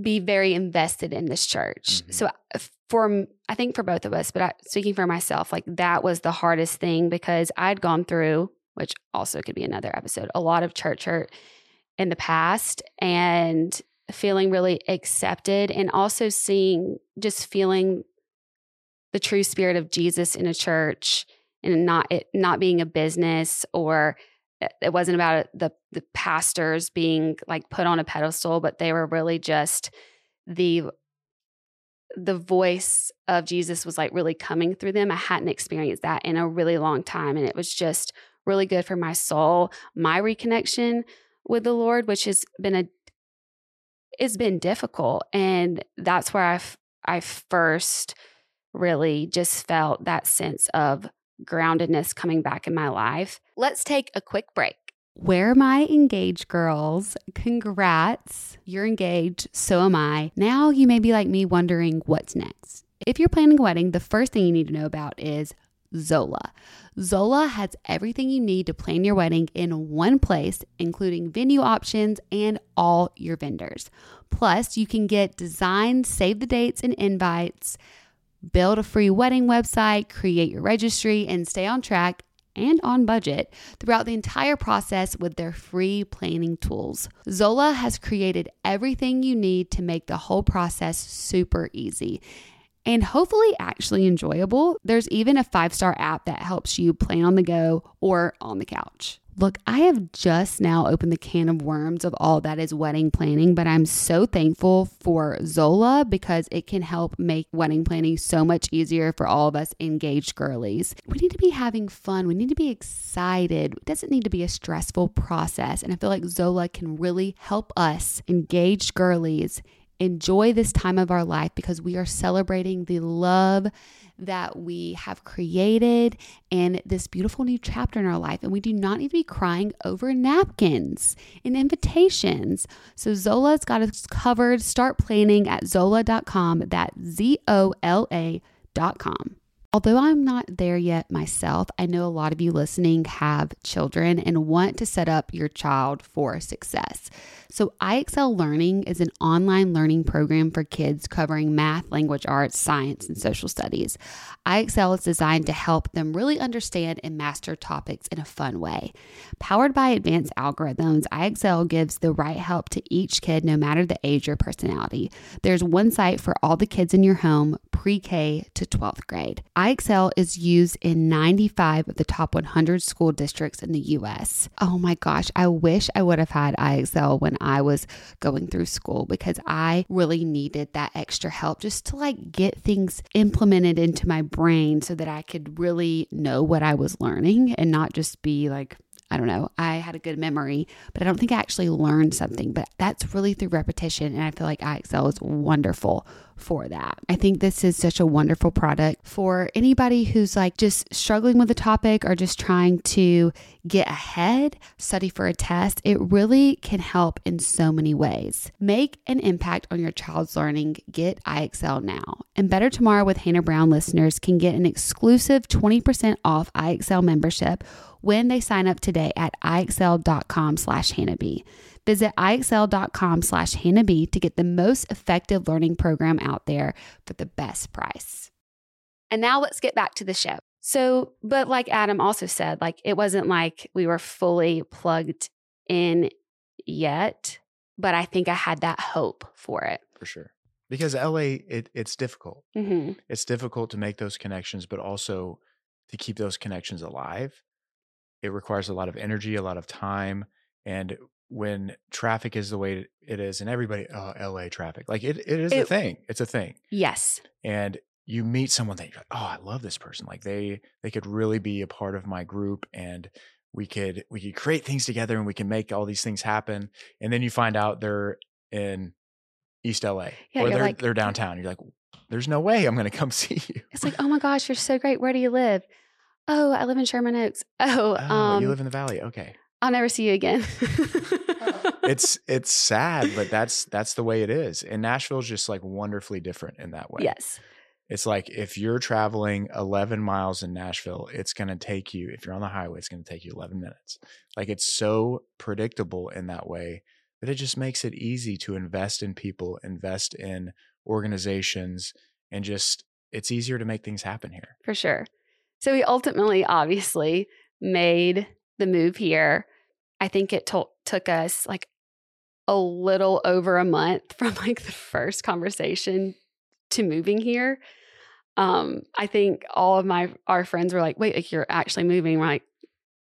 be very invested in this church. Mhm. So uh, for i think for both of us, but I, speaking for myself, like that was the hardest thing because I'd gone through, which also could be another episode, a lot of church hurt in the past and feeling really accepted and also seeing just feeling the true spirit of Jesus in a church and not it not being a business or it- it wasn't about the the pastors being like put on a pedestal but they were really just the the voice of Jesus was like really coming through them. I hadn't experienced that in a really long time and it was just really good for my soul, my reconnection with the Lord, which has been a it's been difficult and that's where I f- I first really just felt that sense of groundedness coming back in my life. Let's take a quick break. Where my engaged girls? Congrats. You're engaged, so am I. Now you may be like me wondering what's next. If you're planning a wedding, the first thing you need to know about is Zola. Zola has everything you need to plan your wedding in one place, including venue options and all your vendors. Plus, you can get design, save the dates and invites, build a free wedding website, create your registry, and stay on track and on budget throughout the entire process with their free planning tools. Zola has created everything you need to make the whole process super easy and hopefully actually enjoyable. There's even a five star app that helps you plan on the go or on the couch. Look, I have just now opened the can of worms of all that is wedding planning, but I'm so thankful for Zola because it can help make wedding planning so much easier for all of us engaged girlies. We need to be having fun, we need to be excited. It doesn't need to be a stressful process. And I feel like Zola can really help us engaged girlies enjoy this time of our life because we are celebrating the love that we have created and this beautiful new chapter in our life. And we do not need to be crying over napkins and invitations. So Zola's got us covered. Start planning at zola.com. That's Z O L A.com. Although I'm not there yet myself, I know a lot of you listening have children and want to set up your child for success. So, IXL Learning is an online learning program for kids covering math, language arts, science, and social studies. IXL is designed to help them really understand and master topics in a fun way. Powered by advanced algorithms, IXL gives the right help to each kid no matter the age or personality. There's one site for all the kids in your home, pre K to 12th grade. IXL is used in 95 of the top 100 school districts in the US. Oh my gosh, I wish I would have had IXL when I was going through school because I really needed that extra help just to like get things implemented into my brain so that I could really know what I was learning and not just be like I don't know. I had a good memory, but I don't think I actually learned something. But that's really through repetition. And I feel like IXL is wonderful for that. I think this is such a wonderful product for anybody who's like just struggling with a topic or just trying to get ahead, study for a test. It really can help in so many ways. Make an impact on your child's learning. Get IXL now. And Better Tomorrow with Hannah Brown listeners can get an exclusive 20% off IXL membership when they sign up today at ixl.com slash hannahb. Visit ixl.com slash hannahb to get the most effective learning program out there for the best price. And now let's get back to the show. So, but like Adam also said, like it wasn't like we were fully plugged in yet. but I think I had that hope for it. for sure. Because LA, it, it's difficult. hmm It's difficult to make those connections, but also to keep those connections alive. It requires a lot of energy, a lot of time. And when traffic is the way it is, and everybody, uh, oh, LA traffic, like it, it is a thing. It's a thing. Yes. and you meet someone that you're like, oh, I love this person. Like they they could really be a part of my group and we could we could create things together and we can make all these things happen. And then you find out they're in East LA Yeah, or they're like- they're downtown. You're like, there's no way I'm gonna come see you. It's like, oh my gosh, you're so great. Where do you live? Oh, I live in Sherman Oaks. Oh, Oh, um, you live in the valley. Okay. I'll never see you again. It's it's sad, but that's that's the way it is. And Nashville's just like wonderfully different in that way. yes. It's like if you're traveling 11 miles in Nashville, it's going to take you, if you're on the highway, it's going to take you 11 minutes. Like it's so predictable in that way that it just makes it easy to invest in people, invest in organizations, and just it's easier to make things happen here. for sure. So we ultimately, obviously, made the move here. I think it to- took us like a little over a month from like the first conversation to moving here. Um, I think all of my our friends were like, "Wait, like you're actually moving?" We're like,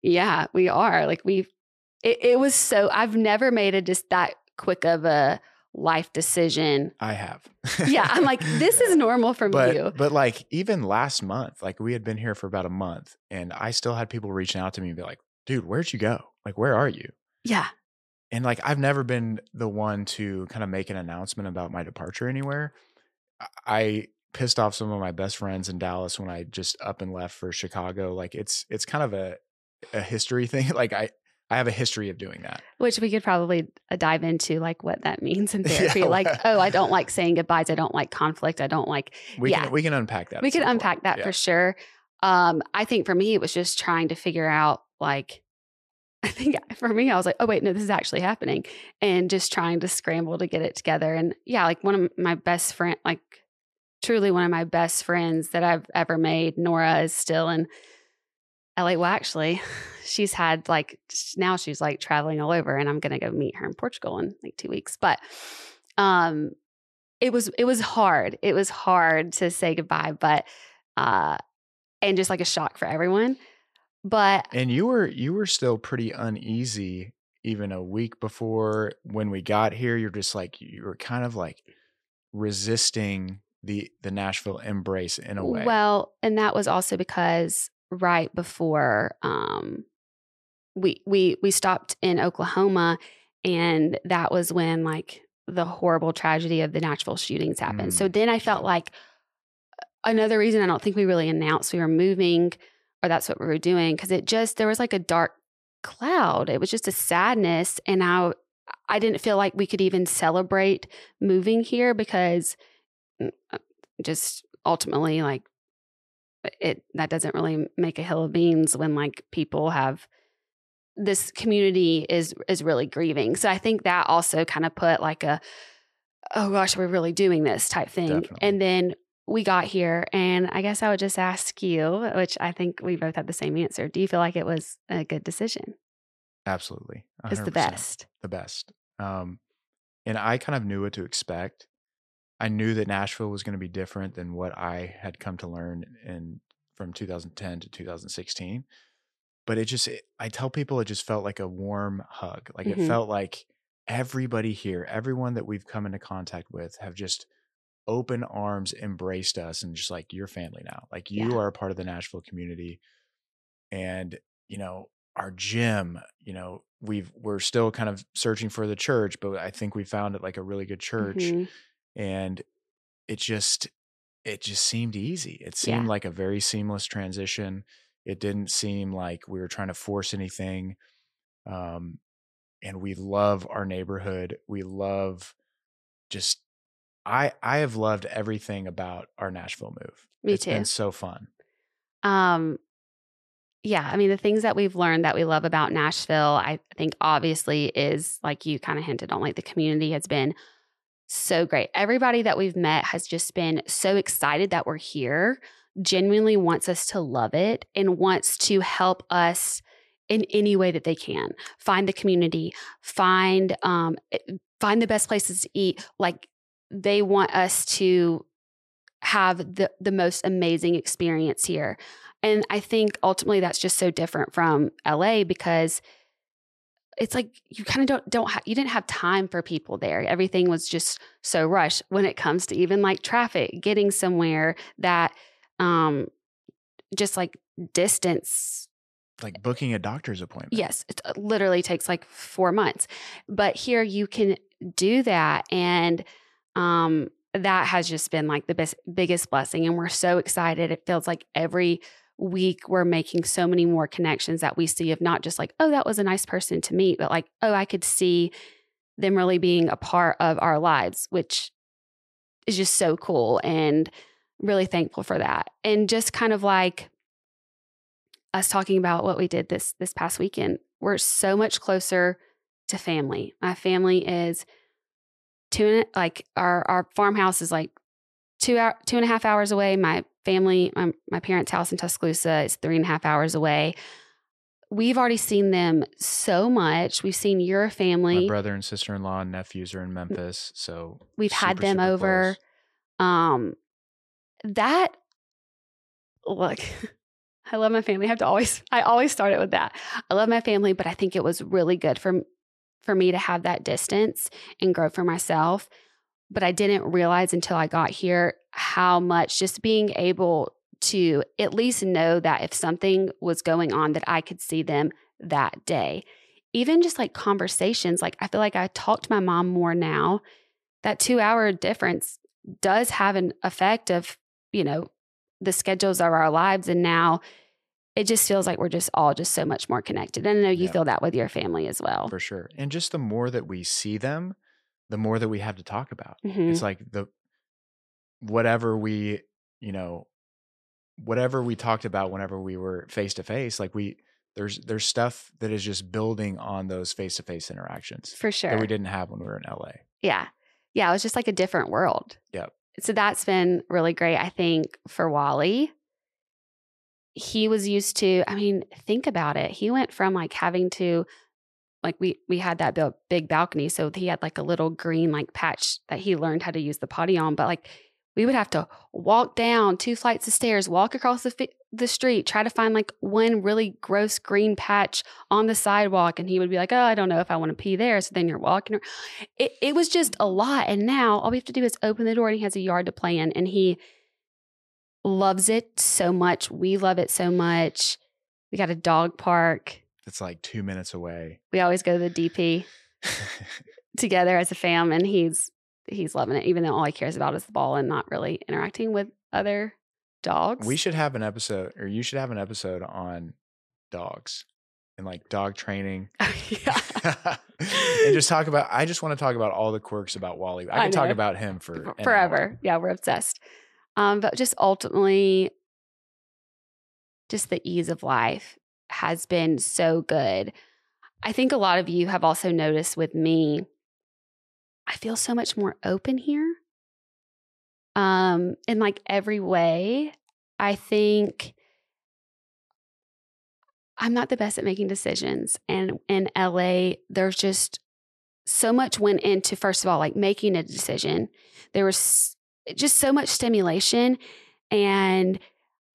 "Yeah, we are." Like we've. It, it was so. I've never made it just that quick of a life decision. I have. Yeah, I'm like, this is normal for but you. but like even last month, like we had been here for about a month, and I still had people reaching out to me and be like, "Dude, where'd you go? Like, where are you?" Yeah, and like I've never been the one to kind of make an announcement about my departure anywhere. I- I pissed off some of my best friends in Dallas when I just up and left for Chicago. Like it's it's kind of a a history thing. Like I I have a history of doing that. which we could probably uh, dive into like what that means in Yeah, therapy like oh i don't like saying goodbyes i don't like conflict i don't like We Yeah. can we can unpack that. we point. unpack that Yeah. for sure um i think for me it was just trying to figure out like i think for me i was like oh wait no this is actually happening and just trying to scramble to get it together and yeah like one of my best friend like truly one of my best friends that i've ever made nora is still in la well actually she's had like now she's like traveling all over and i'm gonna go meet her in portugal in like two weeks but um it was it was hard it was hard to say goodbye but uh and just like a shock for everyone but And you were you were still pretty uneasy even a week before when we got here. You're just like you were kind of like resisting the the Nashville embrace in a way. Well, and that was also because right before um we we we stopped in Oklahoma and that was when like the horrible tragedy of the Nashville shootings happened. so Mm, then I felt like another reason I don't think we really announced we were moving or that's what we were doing because it just there was like a dark cloud. It was just a sadness and I I didn't feel like we could even celebrate moving here because mm, uh, just ultimately like it that doesn't really make a hill of beans when like people have this community is is really grieving. So I think that also kind of put like a oh gosh, we're really doing this type thing. Definitely. And then we got here and I guess I would just ask you, which I think we both had the same answer. Do you feel like it was a good decision? Absolutely. It's the best. The best. Um, and I kind of knew what to expect. I knew that Nashville was going to be different than what I had come to learn in from 2010 to 2016. But it just, it, I tell people it just felt like a warm hug. Like Mhm. it felt like everybody here, everyone that we've come into contact with, have just open arms embraced us and just like you're family now. Like you Yeah. are a part of the Nashville community. And, you know, our gym, you know, we've we're still kind of searching for the church, but I think we found it like a really good church. Mhm. And it just it just seemed easy. It seemed Yeah. like a very seamless transition. It didn't seem like we were trying to force anything. Um and we love our neighborhood. We love just I I have loved everything about our Nashville move. Me It's too. been so fun. Um, yeah, I mean, the things that we've learned that we love about Nashville, I think obviously is like you kind of hinted on, like the community has been so great. Everybody that we've met has just been so excited that we're here, genuinely wants us to love it and wants to help us in any way that they can. Find the community, find um eh, find the best places to eat. Like they want us to have the the most amazing experience here. And I think ultimately that's just so different from LA because it's like you kind of don't don't ha- you didn't have time for people there. Everything was just so rushed when it comes to even like traffic, getting somewhere that um just like distance Like booking a doctor's appointment. Yes, it uh, literally takes like four months. But here you can do that. And um, that has just been like the best, biggest blessing. And we're so excited. It feels like every week we're making so many more connections that we see of not just like, oh, that was a nice person to meet, but like, oh, I could see them really being a part of our lives, which is just so cool and really thankful for that. And just kind of like, us talking about what we did this this past weekend. We're so much closer to family. My family is two like our our farmhouse is like two hour two and a half hours away. My family, my my parents' house in Tuscaloosa is three and a half hours away. We've already seen them so much. We've seen your My family. brother and sister in law and nephews are in Memphis. So We've had them over. close. Um, that look, I love my family. I have to always, I always start it with that. I love my family, but I think it was really good for for me to have that distance and grow for myself. But I didn't realize until I got here how much just being able to at least know that if something was going on, that I could see them that day. Even just like conversations, like I feel like I talk to my mom more now. That two hour difference does have an effect of, you know, the schedules of our lives. And now it just feels like we're just all just so much more connected. And I know you Yeah. feel that with your family as well. for sure. And just the more that we see them, the more that we have to talk about. Mhm. It's like the whatever we, you know, whatever we talked about whenever we were face to face, like we there's there's stuff that is just building on those face to face interactions For sure. that we didn't have when we were in LA. Yeah. Yeah. It was just like a different world. Yep. So that's been really great, I think, for Wally. He was used to, I mean, think about it. He went from like having to, like, we we had that big, balcony. So he had like a little green like patch that he learned how to use the potty on. But like, we would have to walk down two flights of stairs, walk across the, the street, try to find like one really gross green patch on the sidewalk. And he would be like, oh, I don't know if I want to pee there. So then you're walking. It, it was just a lot. And now all we have to do is open the door and he has a yard to play in. And he loves it so much. We love it so much. We got a dog park. It's like two minutes away. We always go to the DP together as a fam. And he's he's loving it, even though all he cares about is the ball and not really interacting with other dogs. we should have an episode, or you should have an episode on dogs and like dog training. and just talk about I just want to talk about all the quirks about Wally. I I can talk about him for For- forever. Yeah, we're obsessed. Um, but just ultimately, just the ease of life has been so good. I think a lot of you have also noticed with me, I feel so much more open here. Um, in like every way. I think I'm not the best at making decisions. And in LA, there's just so much went into, first of all, like making a decision. There was just so much stimulation. And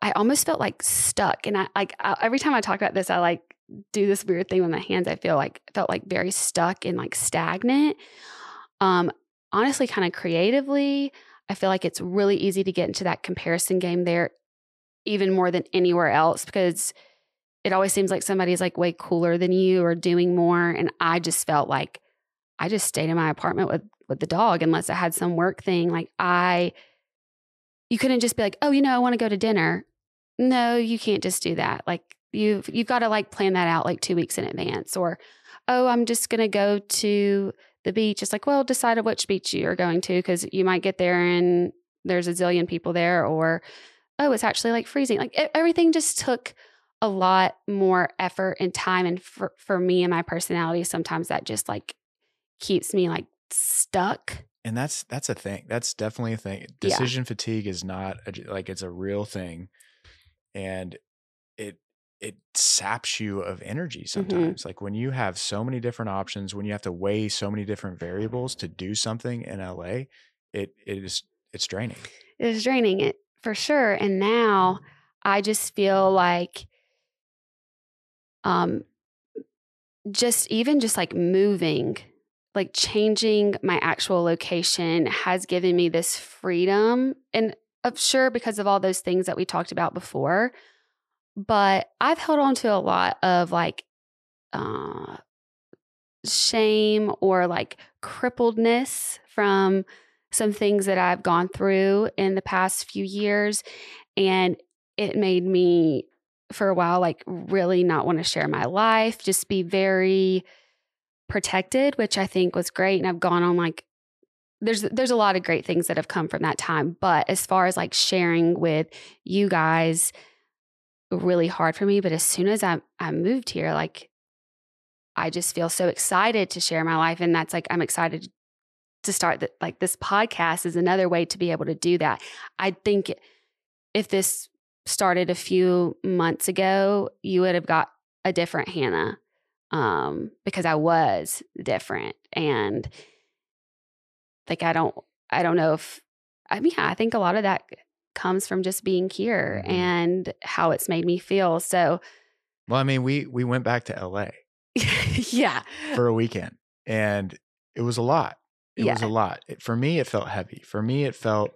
I almost felt like stuck. And I like I, every time I talk about this, I like do this weird thing with my hands. I feel like felt like very stuck and like stagnant. Um, honestly, kind of creatively, I feel like it's really easy to get into that comparison game there, even more than anywhere else, because it always seems like somebody's like way cooler than you or doing more. And I just felt like I just stayed in my apartment with with the dog unless I had some work thing. Like I you couldn't just be like, "Oh, you know, I want to go to dinner." No, you can't just do that. Like you've you've got to like plan that out like 2 weeks in advance or oh, I'm just going to go to the beach. It's like, well, decide which beach you're going to cuz you might get there and there's a zillion people there or oh, it's actually like freezing. Like e- everything just took a lot more effort and time and for, for me and my personality sometimes that just like keeps me like stuck And that's that's a thing. That's definitely a thing. Yeah. Decision fatigue is not a, like it's a real thing, and it it saps you of Mm-hmm. energy sometimes. Like when you have so many different options, when you have to weigh so many different variables to do something in LA, it it is it's draining. It is draining it for sure and now i just feel like um just even just like moving like changing my actual location has given me this freedom and of sure because of all those things that we talked about before but i've held on to a lot of like uh shame or like crippledness from some things that I've gone through in the past few years. And it made me, for a while, like really not want to share my life, just be very protected, which I think was great. And I've gone on like, there's there's a lot of great things that have come from that time. But as far as like sharing with you guys, really hard for me. But as soon as I I moved here, like I just feel so excited to share my life. And that's like I'm excited to start that like this podcast is another way to be able to do that. I think if this started a few months ago, you would have got a different Hannah um, because I was different and like I don't I don't know if I mean yeah, I think a lot of that comes from just being here Mhm. and how it's made me feel. So Well, I mean, we we went back to LA yeah. for a weekend and it was a lot. It was a lot. It, for me, it felt heavy. For me, it felt,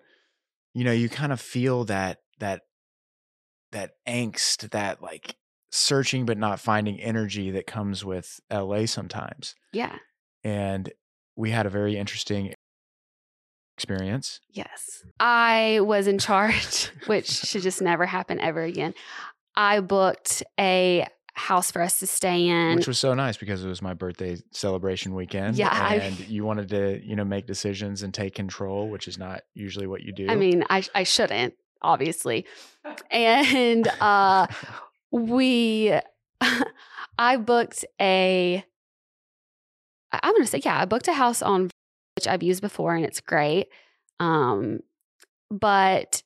you know, you kind of feel that that that angst, that like searching but not finding energy that comes with LA sometimes. Yeah. And we had a very interesting experience. Yes. I was in charge, which should just never happen ever again. I booked a house for us to stay in. which was so nice because it was my birthday celebration weekend. Yeah, I- and you wanted to, you know, make decisions and take control, which is not usually what you do. I mean, I I shouldn't, obviously. And uh we I booked a, I'm going to say yeah, I booked a house on which I've used before and it's great. Um but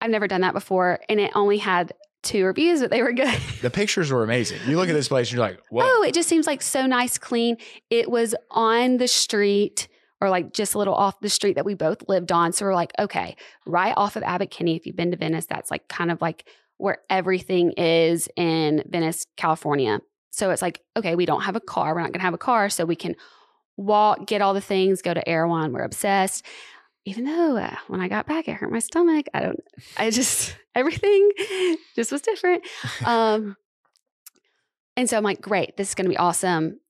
I've never done that before and it only had two reviews but they were good. the pictures were amazing. You look at this place and you're like, whoa. Oh, it just seems like so nice, clean. It was on the street or like just a little off the street that we both lived on. So we're like, okay, right off of Abbot Kinney. If you've been to Venice, that's like kind of like where everything is in Venice, California. So it's like, okay, we don't have a car. We're not going to have a car. So we can walk, get all the things, go to Erewhon. We're obsessed. Even though uh, when I got back, it hurt my stomach. I don't, I just, everything just was different. Um, and so I'm like, great, this is going to be awesome.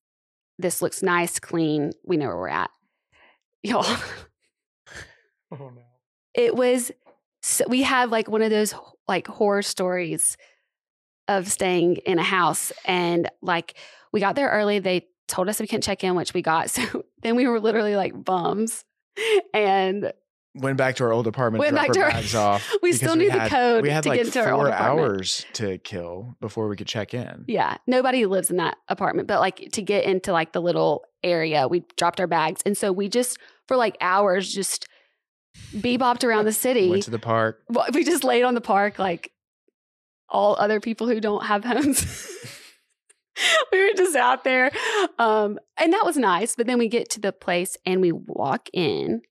This looks nice, clean. We know where we're at. Y'all, Oh no. it was, so we had like one of those like horror stories of staying in a house. And like we got there early. They told us we couldn't check in, which we got. So then we were literally like bums. And Went back to our old apartment, Went back to our- bags off. we still need the code We had to like get into our old four apartment. hours to kill before we could check in. Yeah, nobody lives in that apartment, but like to get into like the little area, we dropped our bags. And so we just, for like hours, just bebopped around the city. Went to the park. We just laid on the park like all other people who don't have homes. we were just out there. Um, and that was nice. But then we get to the place and we walk in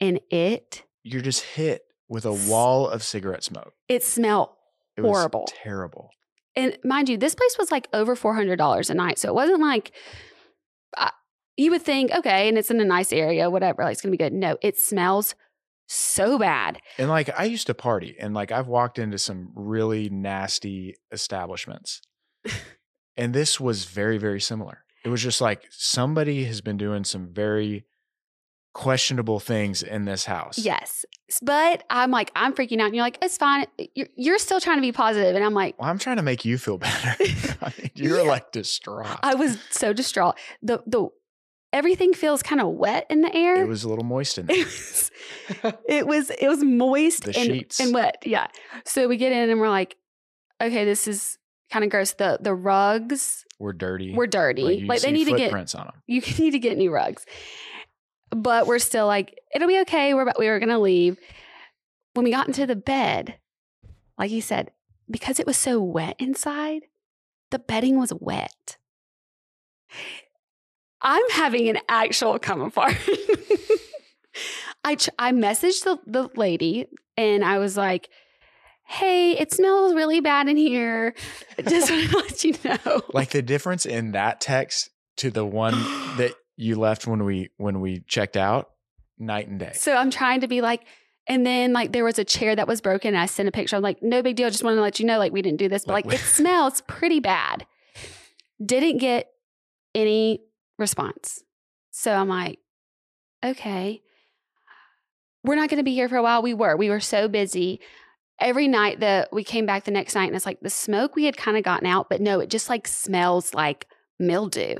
and it You're just hit with a wall of cigarette smoke. it smelled It was Horrible. terrible. and mind you, this place was like over four hundred dollars a night, so it wasn't like uh, you would think, okay, and it's in a nice area, whatever, like it's gonna be good. No, it smells so bad. And like I used to party and like I've walked into some really nasty establishments. And this was very, very similar. It was just like somebody has been doing some very questionable things in this house. Yes, but I'm like, I'm freaking out, and you're like, it's fine. You're, you're still trying to be positive, and I'm like, Well, I'm trying to make you feel better. I mean, you're Yeah. like distraught. I was so distraught. The the everything feels kind of wet in the air. it was a little moist in there. It was, it was it was moist The and, sheets. and wet. Yeah. So we get in and we're like, okay, this is kind of gross. The the rugs We're dirty. were dirty. Like, Like, you they need to get footprints on them. you need to get new rugs. But we're still like, it'll be okay. We're about, we were gonna leave. When we got into the bed, like he said, because it was so wet inside, the bedding was wet. I'm having an actual come apart. I ch- I messaged the, the lady and I was like, "Hey, it smells really bad in here. Just want to let you know." Like the difference in that text to the one that you left when we when we checked out, night and day. So I'm trying to be like, and then like there was a chair that was broken. And I sent a picture. I'm like, no big deal. Just want to let you know, like we didn't do this, but Like, like, it smells pretty bad. Didn't get any response. So I'm like, okay, we're not going to be here for a while. We were, we were so busy. Every night that we came back the next night, and it's like the smoke we had kind of gotten out, but no, it just like smells like mildew.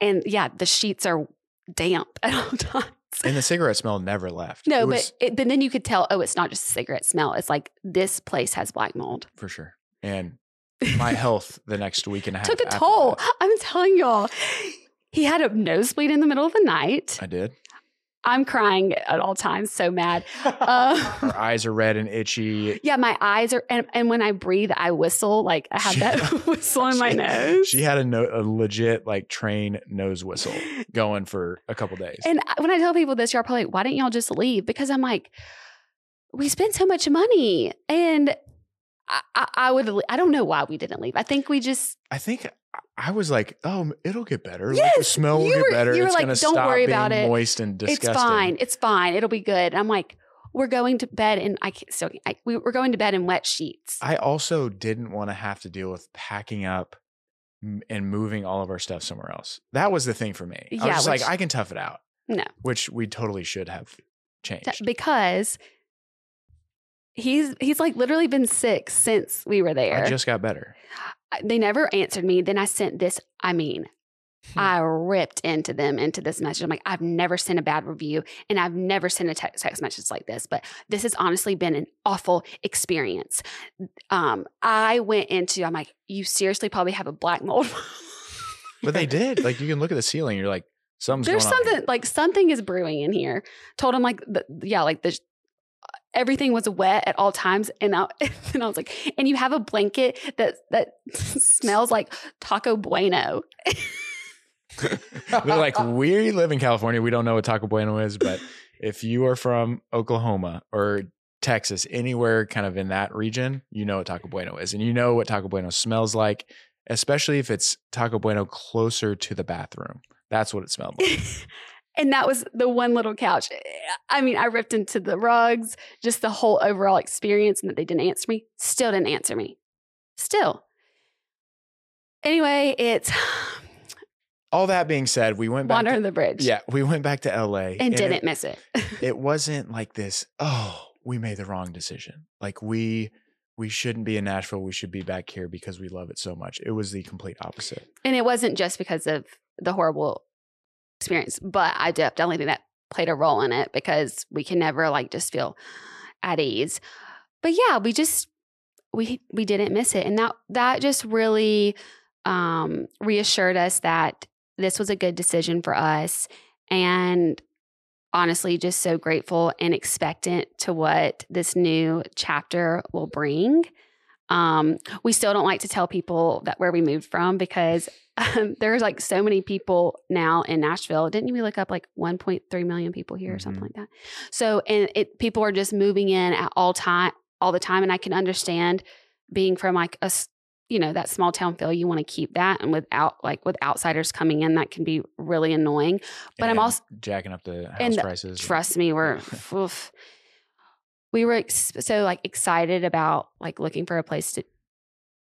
And yeah, the sheets are damp at all times. And the cigarette smell never left. No, It was- but it, but then you could tell. Oh, it's not just a cigarette smell. It's like this place has black mold. for sure. And my health the next week and a half Took a toll. that. I'm telling y'all. He had a nosebleed in the middle of the night. I did. I'm crying at all times, so mad. Uh, Her eyes are red and itchy. yeah, my eyes are, and, and when I breathe, I whistle. Like I have She- that whistle in my nose. She had a, no, a legit like train nose whistle going for a couple days. And when I tell people this, y'all probably like, why didn't y'all just leave? Because I'm like, we spent so much money. And I, I, I would, I don't know why we didn't leave. I think we just, I think I was like, oh, it'll get better. like, the smell will you get better. you were it's like, gonna "Don't stop worry being about it. moist and disgusting. it's fine. It's fine. It'll be good. I'm like, we're going to bed and I can't, so I, we, we're going to bed in wet sheets. I also didn't want to have to deal with packing up and moving all of our stuff somewhere else. That was the thing for me. I was Yeah, which- like, I can tough it out. No. Which we totally should have changed. because he's, he's like literally been sick since we were there. I just got better. They never answered me. Then I sent this. I mean, Hmm. I ripped into them into this message. I'm like, I've never sent a bad review and I've never sent a text, text message like this, but this has honestly been an awful experience. Um, I went into, I'm like, you seriously probably have a black mold. But they did. Like you can look at the ceiling. You're like, something's There's going on something like something is brewing in here. Told him like, the, yeah, like the everything was wet at all times, and I, and I was like, and you have a blanket that that smells like Taco Bueno. They're like, we live in California. We don't know what Taco Bueno is, but if you are from Oklahoma or Texas, anywhere kind of in that region, you know what Taco Bueno is. And you know what Taco Bueno smells like, especially if it's Taco Bueno closer to the bathroom. That's what it smelled like. And that was the one little couch. Eh, I mean, I ripped into the rugs, just the whole overall experience, and that they didn't answer me. Still didn't answer me. Still. Anyway, it's All that being said, we went back. water To, the bridge. yeah, we went back to LA And, it- didn't miss it. it wasn't like this oh we made the wrong decision like we we shouldn't be in nashville we should be back here because we love it so much it was the complete opposite and it wasn't just because of the horrible experience, but I definitely think that played a role in it because we can never like just feel at ease. But yeah, we just we we didn't miss it, and that that just really um, reassured us that this was a good decision for us, and honestly, just so grateful and expectant to what this new chapter will bring. Um, we still don't like to tell people that where we moved from because um, there's like so many people now in Nashville. Didn't we look up like 1.3 million people here or something Mhm. like that? So, and it people are just moving in at all time, all the time, and I can understand being from like a, you know, that small town feel. You want to keep that, and without like with outsiders coming in, that can be really annoying. But I'm also jacking up the house and prices trust me, we're oof. we were ex- so like excited about like looking for a place to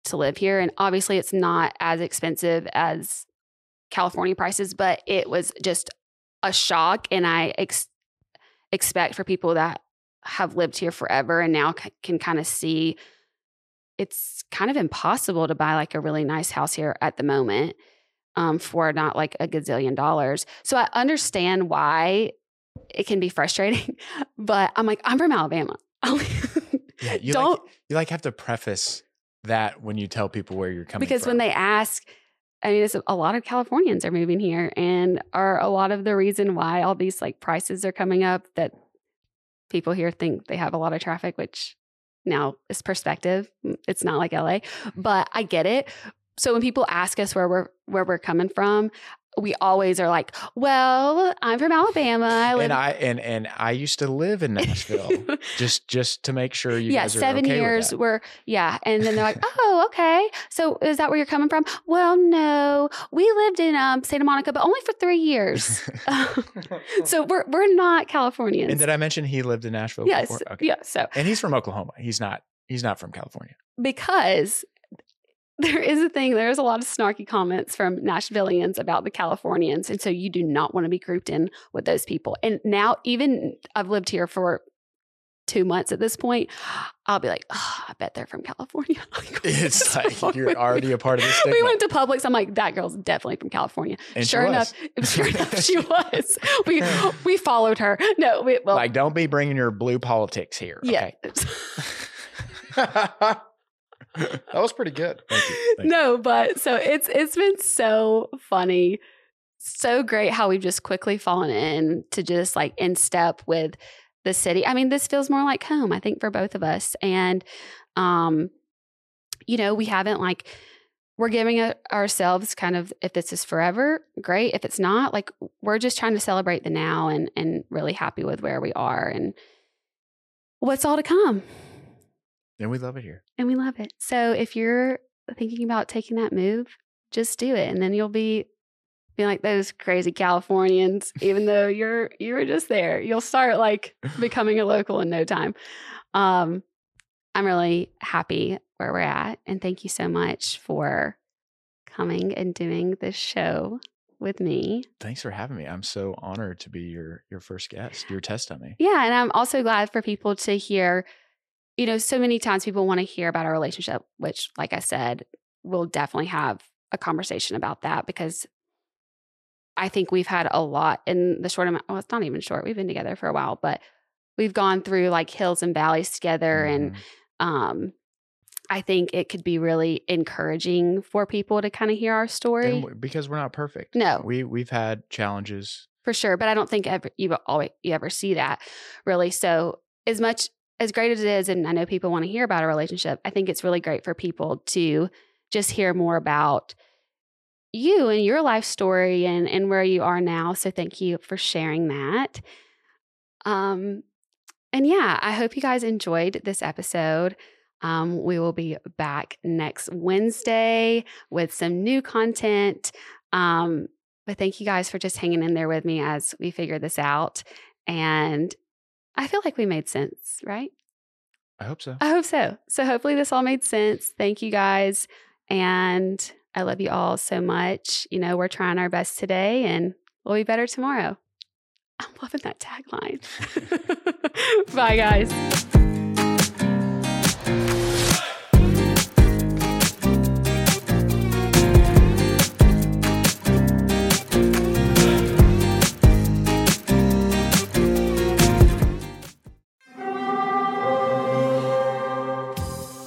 to live here, and obviously it's not as expensive as California prices, but it was just a shock, and I ex- expect for people that have lived here forever and now c- can kind of see it's kind of impossible to buy like a really nice house here at the moment um, for not like a gazillion dollars. So I understand why it can be frustrating, but I'm like, I'm from Alabama. yeah you Don't like you like have to preface that when you tell people where you're coming because from when they ask, I mean, it's a lot of Californians are moving here, and are a lot of the reason why all these like prices are coming up that people here think they have a lot of traffic, which Now, is perspective. It's not like LA, but I get it. So when people ask us where we're where we're coming from, we always are like, "Well, I'm from Alabama. I live and I and and I used to live in Nashville just just to make sure you yeah, guys are seven okay years were yeah, and then they're like, "Oh, okay. So is that where you're coming from?" Well, no, we lived in um, Santa Monica, but only for three years. so we're we're not Californians. and did I mention he lived in Nashville yes, before? Okay. yeah. So And he's from Oklahoma. He's not he's not from California. because there is a thing, there's a lot of snarky comments from Nashvillians about the Californians. And so you do not want to be grouped in with those people. And now, even I've lived here for two months at this point, I'll be like, oh, I bet they're from California. It's like you're already a part of the We went to Publix. I'm like, that girl's definitely from California. And sure enough, sure enough, she was. We we followed her. No, we well, like, don't be bringing your blue politics here. yeah. Okay. that was pretty good. Thank you. Thank you. no, but so it's it's been so funny, so great how we've just quickly fallen in to just like in step with the city. I mean, this feels more like home, I think, for both of us. And um, you know, we haven't like we're giving it ourselves kind of if this is forever, great. If it's not, like we're just trying to celebrate the now and and really happy with where we are and what's all to come. And we love it here. And we love it. So if you're thinking about taking that move, just do it. And then you'll be be like those crazy Californians, even though you're you were just there. You'll start like becoming a local in no time. Um, I'm really happy where we're at. And thank you so much for coming and doing this show with me. Thanks for having me. I'm so honored to be your your first guest, your test dummy. Yeah, and I'm also glad for people to hear, you know, so many times people want to hear about our relationship, which, like I said, we'll definitely have a conversation about that because I think we've had a lot in the short amount. Well, it's not even short. We've been together for a while, but we've gone through like hills and valleys together. And Mhm. um, I think it could be really encouraging for people to kind of hear our story. And because we're not perfect. No. We we've had challenges. for sure. But I don't think ever you always you ever see that really. So as much as great as it is, and I know people want to hear about a relationship, I think it's really great for people to just hear more about you and your life story and and where you are now. So thank you for sharing that. Um and yeah, I hope you guys enjoyed this episode. Um, we will be back next Wednesday with some new content. Um, but thank you guys for just hanging in there with me as we figure this out. And I feel like we made sense, right? I hope so. I hope so. So hopefully this all made sense. Thank you guys. And I love you all so much. You know, we're trying our best today and we'll be better tomorrow. I'm loving that tagline. Bye, guys.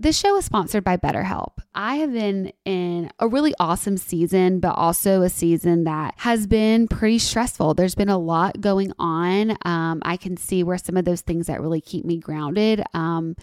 This show is sponsored by BetterHelp. I have been in a really awesome season, but also a season that has been pretty stressful. There's been a lot going on. Um, I can see where some of those things that really keep me grounded. Um,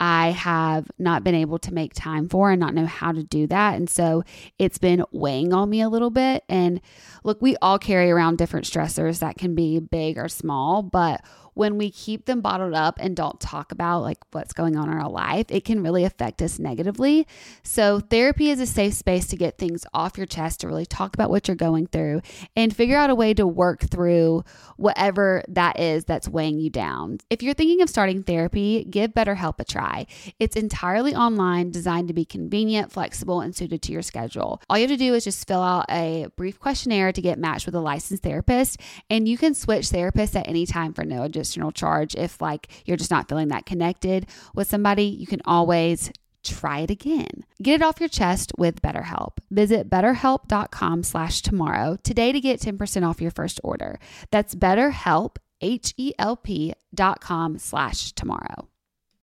I have not been able to make time for and not know how to do that. And so it's been weighing on me a little bit. And look, we all carry around different stressors that can be big or small, but when we keep them bottled up and don't talk about like what's going on in our life, it can really affect us negatively. So therapy is a safe space to get things off your chest, to really talk about what you're going through and figure out a way to work through whatever that is that's weighing you down. If you're thinking of starting therapy, give BetterHelp a try. It's entirely online, designed to be convenient, flexible, and suited to your schedule. All you have to do is just fill out a brief questionnaire to get matched with a licensed therapist, and you can switch therapists at any time for no charge. If like you're just not feeling that connected with somebody, you can always try it again. Get it off your chest with BetterHelp. Visit betterhelp.com slash tomorrow today to get 10% off your first order. That's betterhelp, H-E-L-P dot com slash tomorrow.